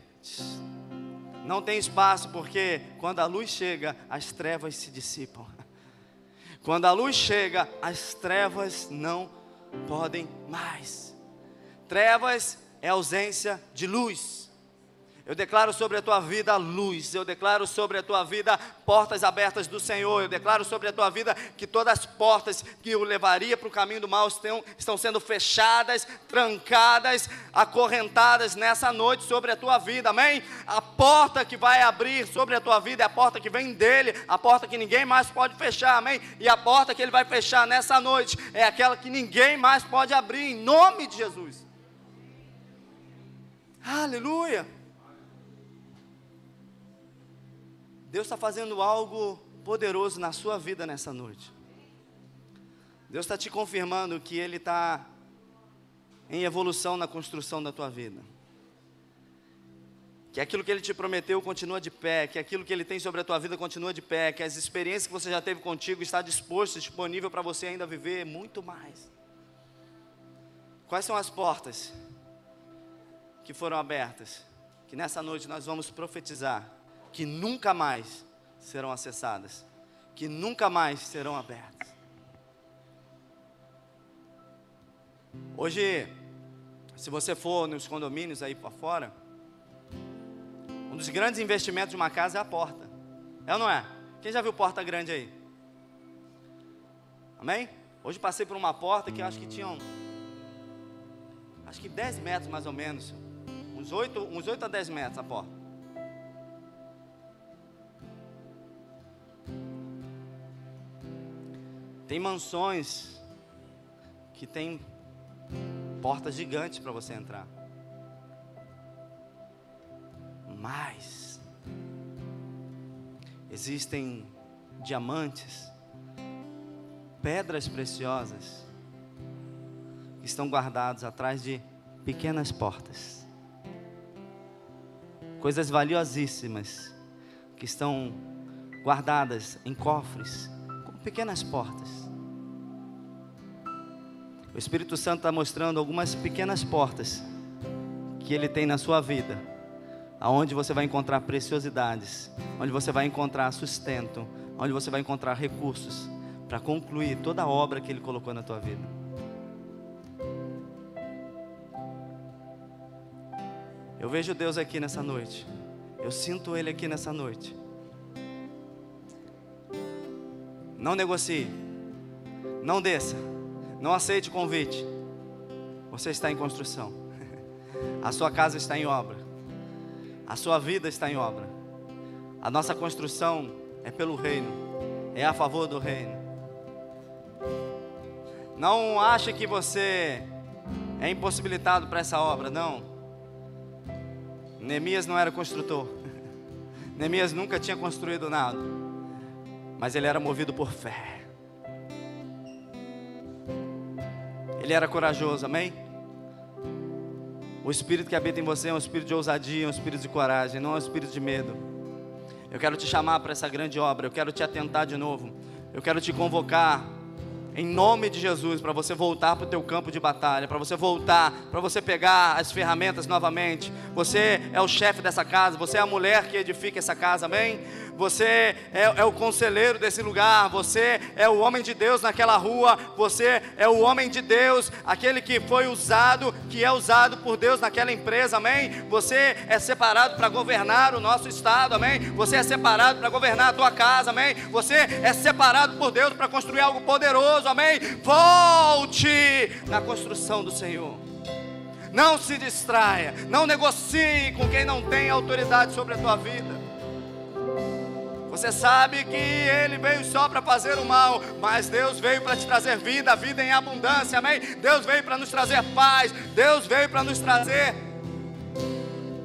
não tem espaço, porque quando a luz chega, as trevas se dissipam. Quando a luz chega, as trevas não podem mais. Trevas é ausência de luz. Eu declaro sobre a tua vida luz, eu declaro sobre a tua vida portas abertas do Senhor, eu declaro sobre a tua vida que todas as portas que o levaria para o caminho do mal estão, estão sendo fechadas, trancadas, acorrentadas nessa noite sobre a tua vida, amém? A porta que vai abrir sobre a tua vida é a porta que vem dele, a porta que ninguém mais pode fechar, amém? E a porta que ele vai fechar nessa noite é aquela que ninguém mais pode abrir, em nome de Jesus. Aleluia. Deus está fazendo algo poderoso na sua vida nessa noite. Deus está te confirmando que Ele está em evolução na construção da tua vida. Que aquilo que Ele te prometeu continua de pé, que aquilo que Ele tem sobre a tua vida continua de pé, que as experiências que você já teve contigo está disposto, disponível para você ainda viver muito mais. Quais são as portas que foram abertas? Que nessa noite nós vamos profetizar que nunca mais serão acessadas, que nunca mais serão abertas. Hoje, se você for nos condomínios aí para fora, um dos grandes investimentos de uma casa é a porta. É ou não é? Quem já viu porta grande aí? Amém? Hoje passei por uma porta que acho que tinham acho que 10 metros mais ou menos. Uns 8, uns 8 a 10 metros a porta. Tem mansões que tem portas gigantes para você entrar. Mas existem diamantes, pedras preciosas que estão guardados atrás de pequenas portas. Coisas valiosíssimas que estão guardadas em cofres pequenas portas. O Espírito Santo está mostrando algumas pequenas portas que Ele tem na sua vida, aonde você vai encontrar preciosidades, onde você vai encontrar sustento, onde você vai encontrar recursos para concluir toda a obra que Ele colocou na tua vida. Eu vejo Deus aqui nessa noite. Eu sinto Ele aqui nessa noite. Não negocie. Não desça. Não aceite o convite. Você está em construção. A sua casa está em obra. A sua vida está em obra. A nossa construção é pelo reino. É a favor do reino. Não ache que você é impossibilitado para essa obra, não. Neemias não era construtor. Neemias nunca tinha construído nada. Mas ele era movido por fé. Ele era corajoso, amém? O espírito que habita em você é um espírito de ousadia, um espírito de coragem, não é um espírito de medo. Eu quero te chamar para essa grande obra, eu quero te atentar de novo, eu quero te convocar em nome de Jesus, para você voltar para o teu campo de batalha, para você voltar, para você pegar as ferramentas novamente. Você é o chefe dessa casa, você é a mulher que edifica essa casa, amém? você é, é, o conselheiro desse lugar, você é o homem de Deus naquela rua, você é o homem de Deus, aquele que foi usado, que é usado por Deus naquela empresa, amém? Você é separado para governar o nosso estado, amém? Você é separado para governar a tua casa, amém? Você é separado por Deus para construir algo poderoso, amém? Volte na construção do Senhor. Não se distraia, não negocie com quem não tem autoridade sobre a tua vida. Você sabe que ele veio só para fazer o mal, mas Deus veio para te trazer vida, vida em abundância, amém? Deus veio para nos trazer paz, Deus veio para nos trazer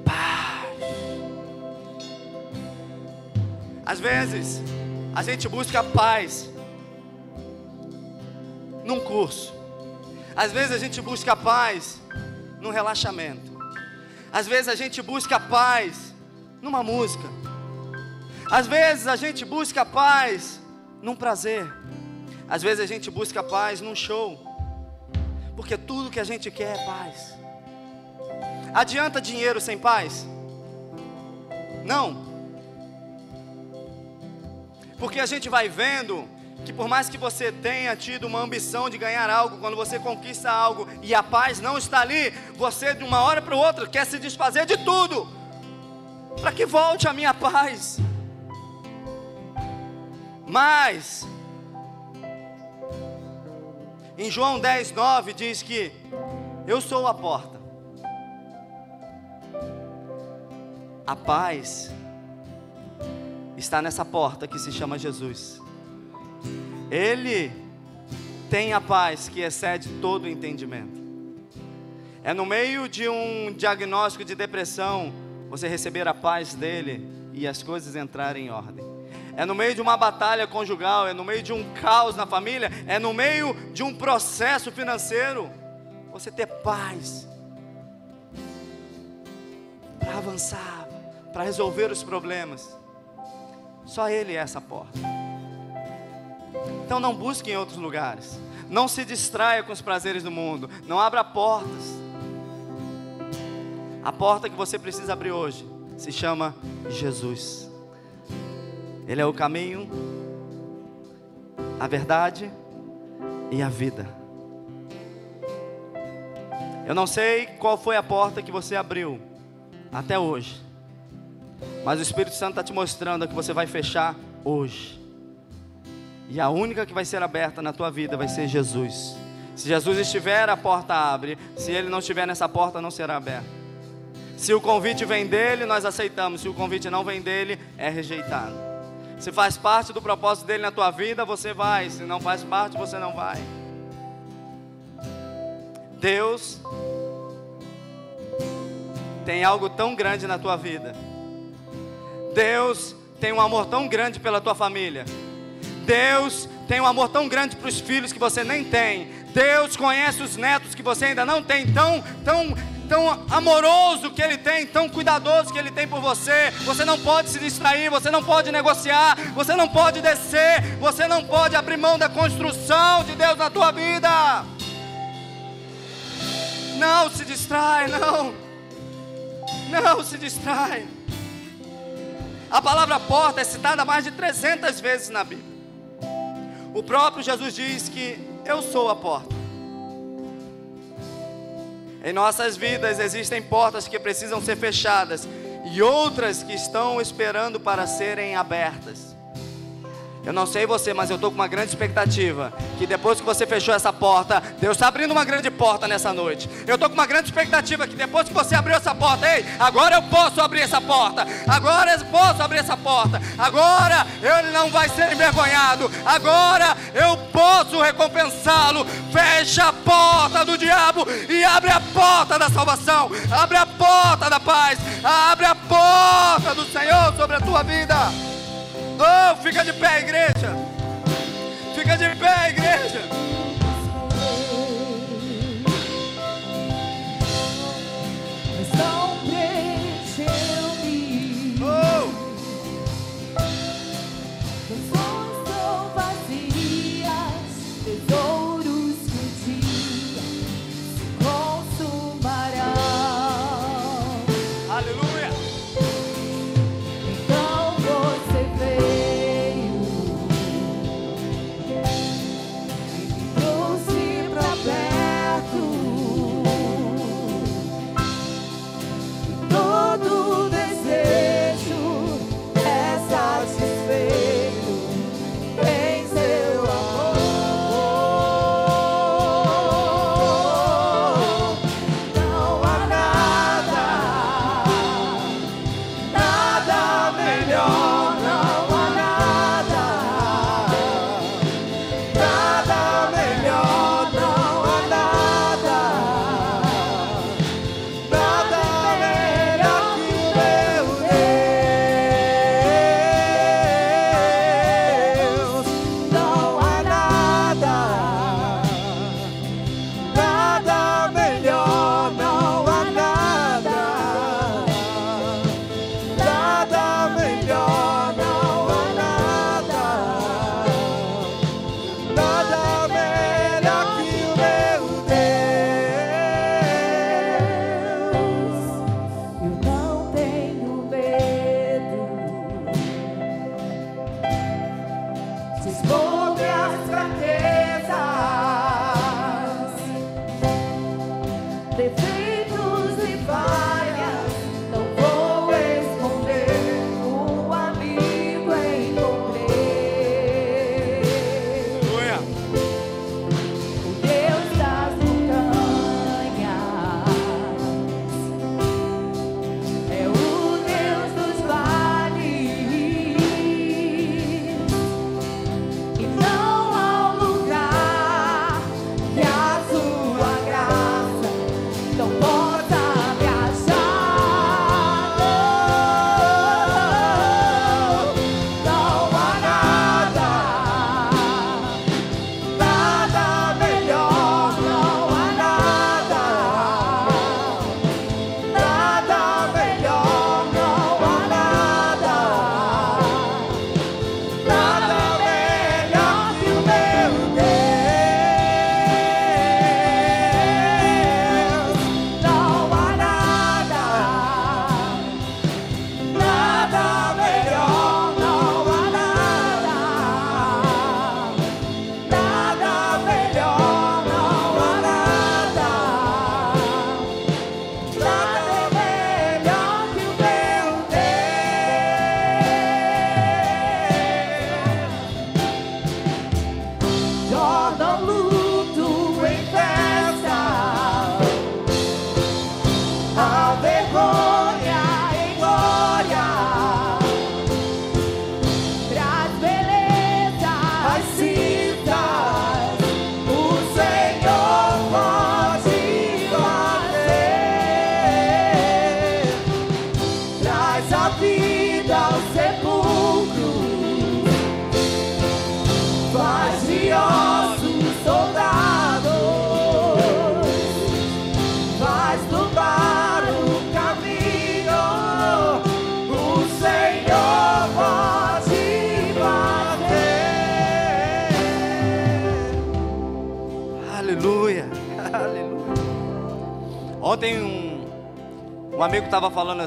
paz. Às vezes, a gente busca paz num curso. Às vezes a gente busca paz num relaxamento. Às vezes a gente busca paz numa música. Às vezes a gente busca paz num prazer. Às vezes a gente busca paz num show. Porque tudo que a gente quer é paz. Adianta dinheiro sem paz? Não. Porque a gente vai vendo que por mais que você tenha tido uma ambição de ganhar algo, quando você conquista algo e a paz não está ali, você de uma hora para outra quer se desfazer de tudo, para que volte a minha paz. Mas, em João 10, 9 diz que eu sou a porta. A paz está nessa porta que se chama Jesus. Ele tem a paz que excede todo entendimento. É no meio de um diagnóstico de depressão, você receber a paz dele e as coisas entrarem em ordem. É no meio de uma batalha conjugal, é no meio de um caos na família, é no meio de um processo financeiro, você ter paz para avançar, para resolver os problemas. Só Ele é essa porta. Então não busque em outros lugares. Não se distraia com os prazeres do mundo. Não abra portas. A porta que você precisa abrir hoje se chama Jesus. Ele é o caminho, a verdade e a vida. Eu não sei qual foi a porta que você abriu até hoje, mas o Espírito Santo está te mostrando que você vai fechar hoje. E a única que vai ser aberta na tua vida vai ser Jesus. Se Jesus estiver, a porta abre. Se ele não estiver nessa porta, não será aberta. Se o convite vem dele, nós aceitamos. Se o convite não vem dele, é rejeitado. Se faz parte do propósito dele na tua vida, você vai. Se não faz parte, você não vai. Deus tem algo tão grande na tua vida. Deus tem um amor tão grande pela tua família Deus tem um amor tão grande para os filhos que você nem tem. Deus conhece os netos que você ainda não tem, tão, tão, tão amoroso que Ele tem, tão cuidadoso que Ele tem por você. Você não pode se distrair, você não pode negociar, você não pode descer, você não pode abrir mão da construção de Deus na tua vida. Não se distrai, não. Não se distrai. A palavra porta é citada mais de 300 vezes na Bíblia. O próprio Jesus diz que eu sou a porta. Em nossas vidas existem portas que precisam ser fechadas e outras que estão esperando para serem abertas. Eu não sei você, mas eu estou com uma grande expectativa. Que depois que você fechou essa porta, Deus está abrindo uma grande porta nessa noite. Eu estou com uma grande expectativa que depois que você abriu essa porta, ei, agora eu posso abrir essa porta. Agora eu posso abrir essa porta. Agora ele não vai ser envergonhado. Agora eu posso recompensá-lo. Fecha a porta do diabo e abre a porta da salvação. Abre a porta da paz. Abre a porta do Senhor sobre a tua vida. Oh, fica de pé, igreja. Fica de pé, igreja.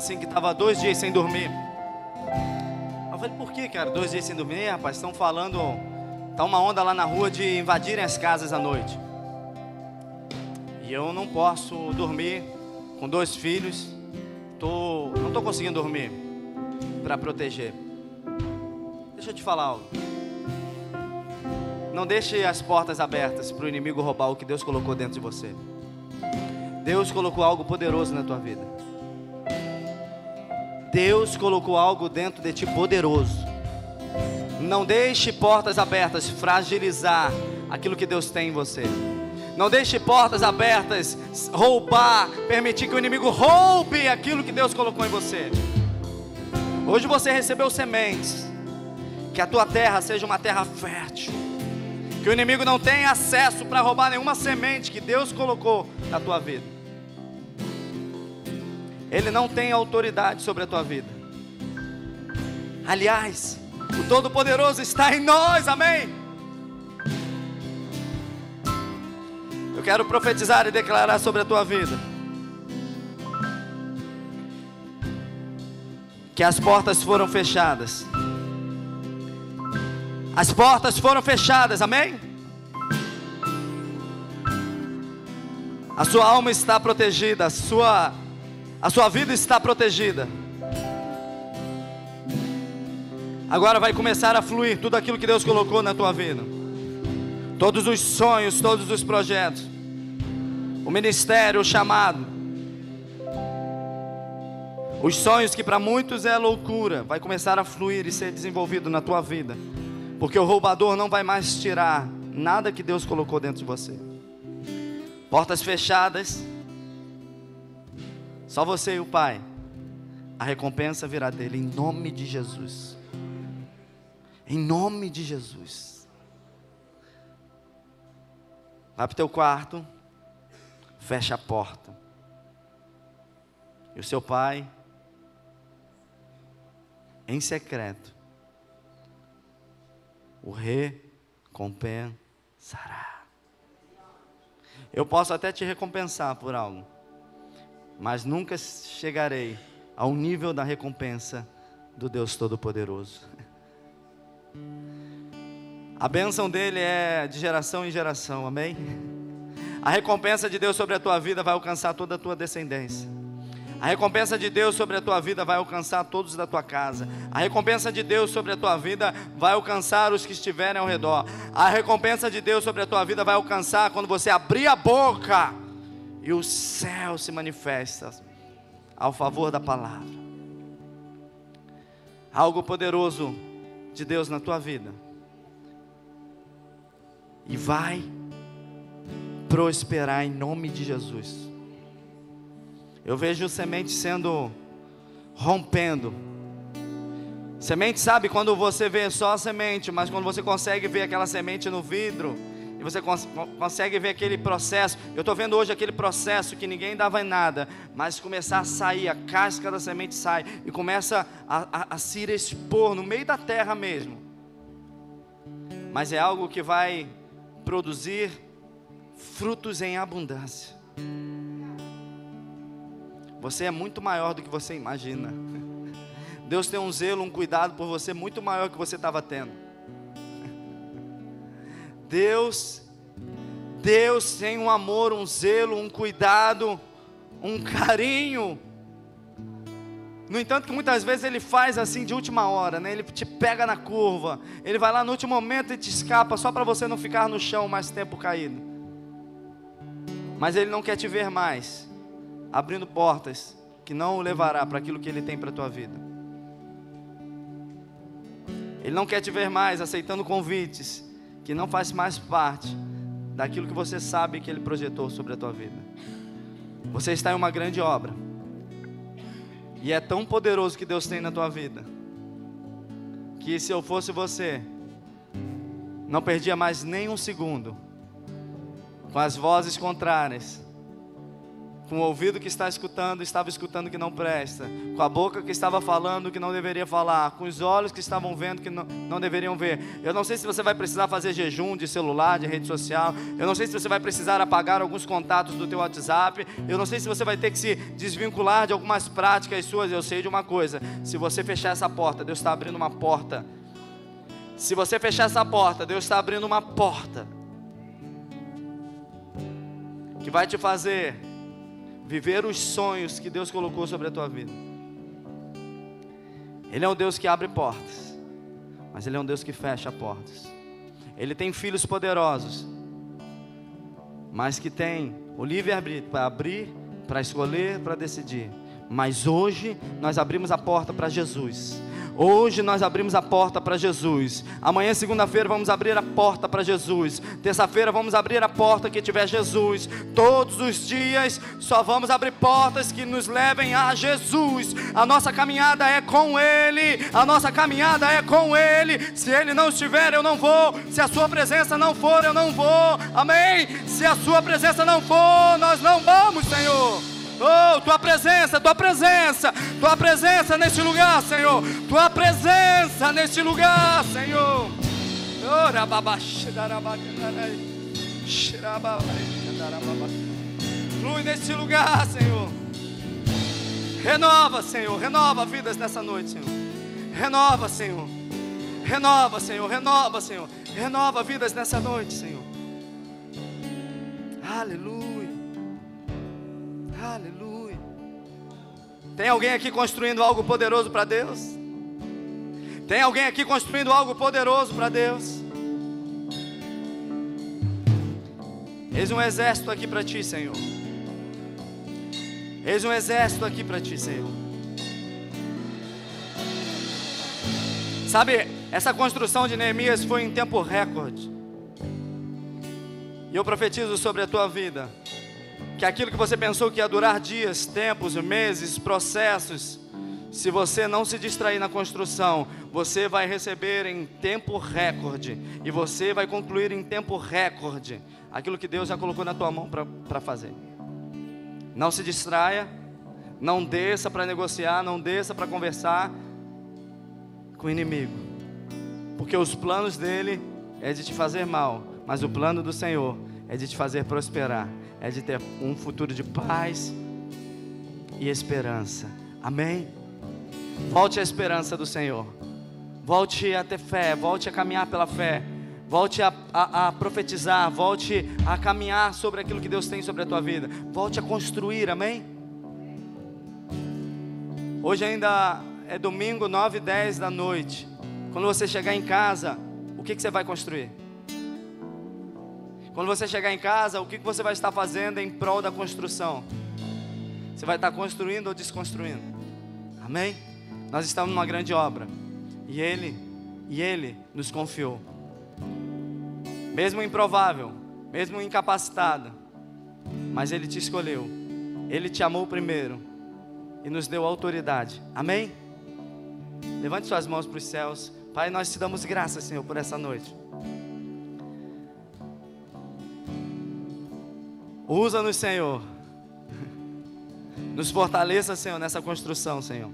Assim que estava dois dias sem dormir. Eu falei, por que, cara? Dois dias sem dormir, rapaz? Estão falando. Tá uma onda lá na rua de invadirem as casas à noite. E eu não posso dormir com dois filhos. Tô, não estou conseguindo dormir para proteger. Deixa eu te falar algo. Não deixe as portas abertas para o inimigo roubar o que Deus colocou dentro de você. Deus colocou algo poderoso na tua vida. Deus colocou algo dentro de ti poderoso. Não deixe portas abertas fragilizar aquilo que Deus tem em você. Não deixe portas abertas roubar, permitir que o inimigo roube aquilo que Deus colocou em você. Hoje você recebeu sementes. Que a tua terra seja uma terra fértil. Que o inimigo não tenha acesso para roubar nenhuma semente que Deus colocou na tua vida. Ele não tem autoridade sobre a tua vida. Aliás, o Todo-Poderoso está em nós, amém? Eu quero profetizar e declarar sobre a tua vida. Que as portas foram fechadas. As portas foram fechadas, amém? A sua alma está protegida, a sua a sua vida está protegida. Agora vai começar a fluir tudo aquilo que Deus colocou na tua vida. Todos os sonhos, todos os projetos. O ministério, o chamado. Os sonhos que para muitos é loucura, vai começar a fluir e ser desenvolvido na tua vida. Porque o roubador não vai mais tirar nada que Deus colocou dentro de você. Portas fechadas, só você e o Pai. A recompensa virá dele em nome de Jesus. Em nome de Jesus. Vai para o teu quarto, fecha a porta. E o seu pai, em secreto, o recompensará. Eu posso até te recompensar por algo mas nunca chegarei ao nível da recompensa do Deus Todo-Poderoso. A bênção dele é de geração em geração, amém? A recompensa de Deus sobre a tua vida vai alcançar toda a tua descendência. A recompensa de Deus sobre a tua vida vai alcançar todos da tua casa. A recompensa de Deus sobre a tua vida vai alcançar os que estiverem ao redor. A recompensa de Deus sobre a tua vida vai alcançar quando você abrir a boca e o céu se manifesta ao favor da palavra. Algo poderoso de Deus na tua vida e vai prosperar em nome de Jesus. Eu vejo semente sendo rompendo. Semente, sabe, quando você vê só a semente, mas quando você consegue ver aquela semente no vidro, e você cons consegue ver aquele processo. Eu estou vendo hoje aquele processo que ninguém dava em nada, mas começar a sair, a casca da semente sai e começa a, a, a se expor no meio da terra mesmo. Mas é algo que vai produzir frutos em abundância. Você é muito maior do que você imagina. Deus tem um zelo, um cuidado por você muito maior que você estava tendo. Deus, Deus tem um amor, um zelo, um cuidado, um carinho. No entanto, que muitas vezes ele faz assim de última hora, né? Ele te pega na curva, ele vai lá no último momento e te escapa só para você não ficar no chão mais tempo caído. Mas ele não quer te ver mais abrindo portas que não o levará para aquilo que ele tem para a tua vida. Ele não quer te ver mais aceitando convites que não faz mais parte daquilo que você sabe que ele projetou sobre a tua vida. Você está em uma grande obra. E é tão poderoso que Deus tem na tua vida. Que se eu fosse você, não perdia mais nem um segundo com as vozes contrárias com o ouvido que está escutando, estava escutando que não presta, com a boca que estava falando que não deveria falar, com os olhos que estavam vendo que não, não deveriam ver. Eu não sei se você vai precisar fazer jejum de celular, de rede social, eu não sei se você vai precisar apagar alguns contatos do teu WhatsApp, eu não sei se você vai ter que se desvincular de algumas práticas suas, eu sei de uma coisa, se você fechar essa porta, Deus está abrindo uma porta. Se você fechar essa porta, Deus está abrindo uma porta que vai te fazer viver os sonhos que Deus colocou sobre a tua vida. Ele é um Deus que abre portas, mas Ele é um Deus que fecha portas. Ele tem filhos poderosos, mas que tem o livre-arbítrio para abrir, para escolher, para decidir. Mas hoje nós abrimos a porta para Jesus. Hoje nós abrimos a porta para Jesus. Amanhã, segunda-feira, vamos abrir a porta para Jesus. Terça-feira, vamos abrir a porta que tiver Jesus. Todos os dias, só vamos abrir portas que nos levem a Jesus. A nossa caminhada é com Ele. A nossa caminhada é com Ele. Se Ele não estiver, eu não vou. Se a Sua presença não for, eu não vou. Amém? Se a Sua presença não for, nós não vamos, Senhor. Oh, tua presença, tua presença, tua presença neste lugar, Senhor. Tua presença neste lugar, Senhor. Flui neste lugar, Senhor. Renova, Senhor. Renova vidas nessa noite, Senhor. Renova, Senhor. Renova, Senhor. Renova, Senhor. Renova vidas nessa noite, Senhor. Aleluia. Aleluia. Tem alguém aqui construindo algo poderoso para Deus? Tem alguém aqui construindo algo poderoso para Deus? Eis um exército aqui para ti, Senhor. Eis um exército aqui para ti, Senhor. Sabe, essa construção de Neemias foi em tempo recorde. E eu profetizo sobre a tua vida que aquilo que você pensou que ia durar dias, tempos, meses, processos, se você não se distrair na construção, você vai receber em tempo recorde e você vai concluir em tempo recorde aquilo que Deus já colocou na tua mão para fazer. Não se distraia, não desça para negociar, não desça para conversar com o inimigo, porque os planos dele é de te fazer mal, mas o plano do Senhor é de te fazer prosperar é de ter um futuro de paz e esperança. Amém? Volte à esperança do Senhor. Volte a ter fé, volte a caminhar pela fé. Volte a, a, a, profetizar, volte a caminhar sobre aquilo que Deus tem sobre a tua vida. Volte a construir, amém? Hoje ainda é domingo, 9 e 10 da noite. Quando você chegar em casa, o que, que você vai construir? Quando você chegar em casa, o que, você vai estar fazendo em prol da construção? Você vai estar construindo ou desconstruindo? Amém? Nós estamos numa grande obra. E Ele, e Ele nos confiou mesmo improvável, mesmo incapacitado, mas Ele te escolheu, Ele te amou primeiro e nos deu autoridade. Amém? Levante suas mãos para os céus. Pai, nós te damos graças, Senhor, por essa noite. Usa-nos, Senhor. Nos fortaleça, Senhor, nessa construção, Senhor.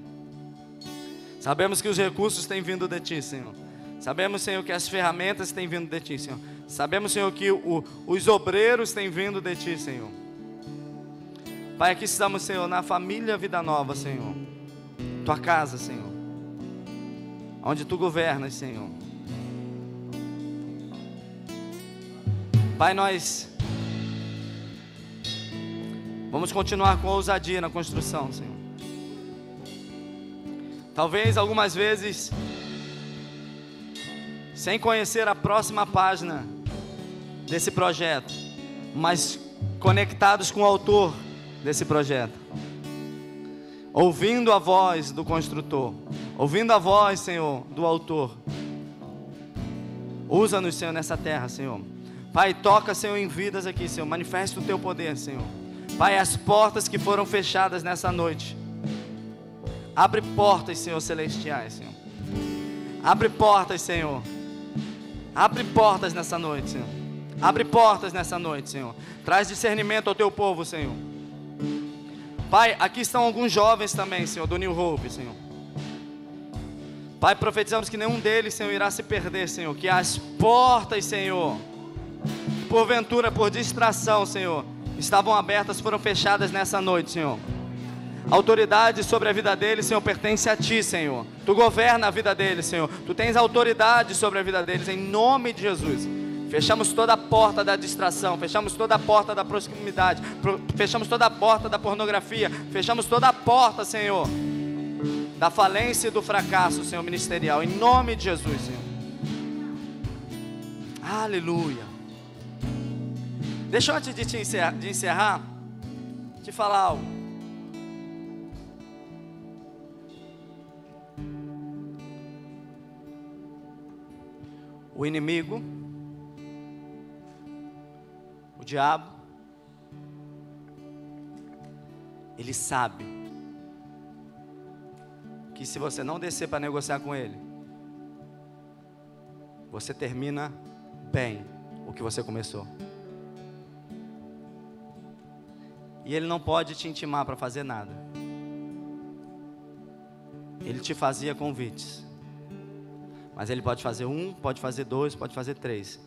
Sabemos que os recursos têm vindo de Ti, Senhor. Sabemos, Senhor, que as ferramentas têm vindo de Ti, Senhor. Sabemos, Senhor, que o, os obreiros têm vindo de Ti, Senhor. Pai, aqui estamos, Senhor, na família Vida Nova, Senhor. Tua casa, Senhor. Onde Tu governas, Senhor. Pai, nós vamos continuar com ousadia na construção, Senhor. Talvez algumas vezes, sem conhecer a próxima página desse projeto, mas conectados com o autor desse projeto. Ouvindo a voz do construtor, ouvindo a voz, Senhor, do autor. Usa-nos, Senhor, nessa terra, Senhor. Pai, toca, Senhor, em vidas aqui, Senhor. Manifesta o teu poder, Senhor. Pai, as portas que foram fechadas nessa noite. Abre portas, Senhor, celestiais, Senhor. Abre portas, Senhor. Abre portas nessa noite, Senhor. Abre portas nessa noite, Senhor. Traz discernimento ao teu povo, Senhor. Pai, aqui estão alguns jovens também, Senhor, do New Hope, Senhor. Pai, profetizamos que nenhum deles, Senhor, irá se perder, Senhor. Que as portas, Senhor, porventura, por distração, Senhor, estavam abertas, foram fechadas nessa noite, Senhor. A autoridade sobre a vida deles, Senhor, pertence a Ti, Senhor. Tu governa a vida deles, Senhor. Tu tens autoridade sobre a vida deles, em nome de Jesus. Fechamos toda a porta da distração, fechamos toda a porta da proximidade, fechamos toda a porta da pornografia, fechamos toda a porta, Senhor, da falência e do fracasso, Senhor, ministerial, em nome de Jesus, Senhor. Aleluia. Deixa eu antes de te encerrar, de encerrar, te falar algo. O inimigo diabo, ele sabe que se você não descer para negociar com ele, você termina bem o que você começou. E ele não pode te intimar para fazer nada. Ele te fazia convites. Mas ele pode fazer um, pode fazer dois, pode fazer três.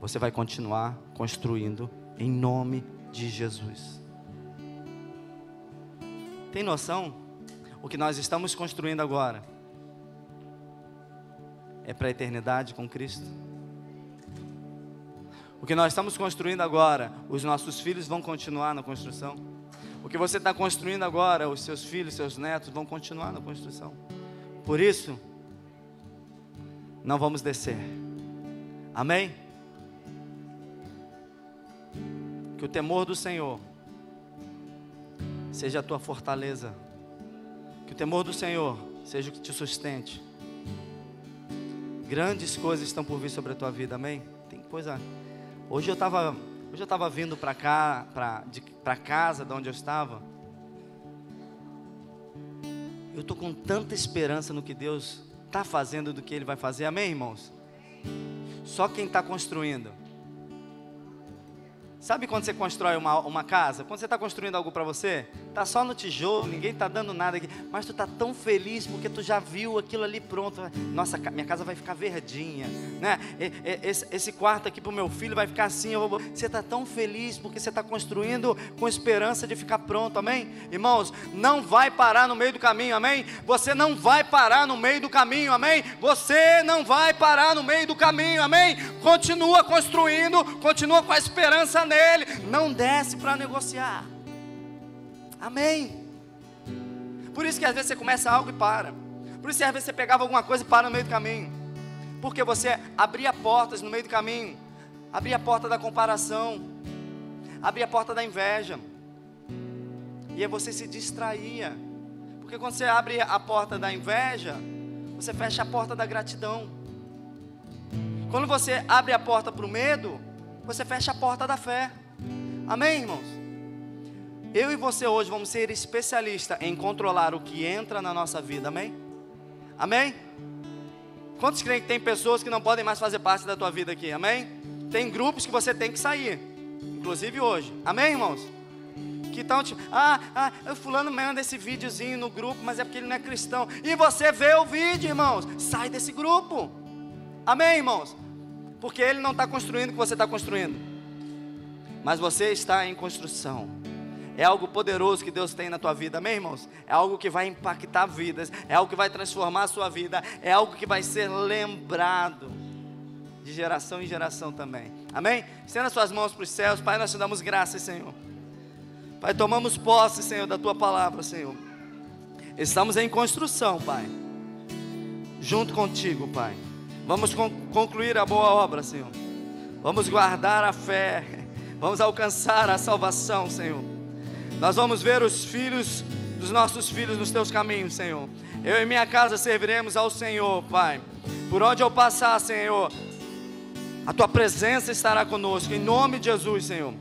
Você vai continuar construindo em nome de Jesus. Tem noção? O que nós estamos construindo agora é para a eternidade com Cristo. O que nós estamos construindo agora, os nossos filhos vão continuar na construção. O que você está construindo agora, os seus filhos, seus netos vão continuar na construção. Por isso, não vamos descer. Amém? Que o temor do Senhor seja a tua fortaleza. Que o temor do Senhor seja o que te sustente. Grandes coisas estão por vir sobre a tua vida, amém? Tem coisa. Hoje eu estava, hoje eu estava vindo para cá, para casa, de onde eu estava. Eu estou com tanta esperança no que Deus está fazendo, do que Ele vai fazer, amém, irmãos? Só quem está construindo Sabe quando você constrói uma, uma casa? Quando você está construindo algo para você, Tá só no tijolo, ninguém tá dando nada aqui, mas tu tá tão feliz porque tu já viu aquilo ali pronto. Nossa, minha casa vai ficar verdinha, né? Esse, quarto aqui pro meu filho vai ficar assim. Vou... Você tá tão feliz porque você está construindo com esperança de ficar pronto, amém? Irmãos, não vai parar no meio do caminho, amém? Você não vai parar no meio do caminho, amém? Você não vai parar no meio do caminho, amém? Continua construindo, continua com a esperança nele. Não desce para negociar. Amém. Por isso que às vezes você começa algo e para. Por isso que às vezes você pegava alguma coisa e para no meio do caminho. Porque você abria portas no meio do caminho. Abria a porta da comparação. Abria a porta da inveja. E aí você se distraía. Porque quando você abre a porta da inveja, você fecha a porta da gratidão. Quando você abre a porta para o medo, você fecha a porta da fé. Amém, irmãos? Eu e você hoje vamos ser especialistas em controlar o que entra na nossa vida, amém? Amém? Quantos creem que tem pessoas que não podem mais fazer parte da tua vida aqui, amém? Tem grupos que você tem que sair, inclusive hoje, amém, irmãos? Que estão tipo, ah, ah, fulano manda esse videozinho no grupo, mas é porque ele não é cristão. E você vê o vídeo, irmãos, sai desse grupo, amém, irmãos? Porque ele não está construindo o que você está construindo, mas você está em construção. É algo poderoso que Deus tem na tua vida, amém, irmãos? É algo que vai impactar vidas, é algo que vai transformar a sua vida, é algo que vai ser lembrado de geração em geração também, amém? Estenda suas mãos para os céus, Pai, nós te damos graças, Senhor. Pai, tomamos posse, Senhor, da tua palavra, Senhor. Estamos em construção, Pai, junto contigo, Pai. Vamos concluir a boa obra, Senhor. Vamos guardar a fé, vamos alcançar a salvação, Senhor. Nós vamos ver os filhos dos nossos filhos nos teus caminhos, Senhor. Eu e minha casa serviremos ao Senhor, Pai. Por onde eu passar, Senhor, a tua presença estará conosco, em nome de Jesus, Senhor.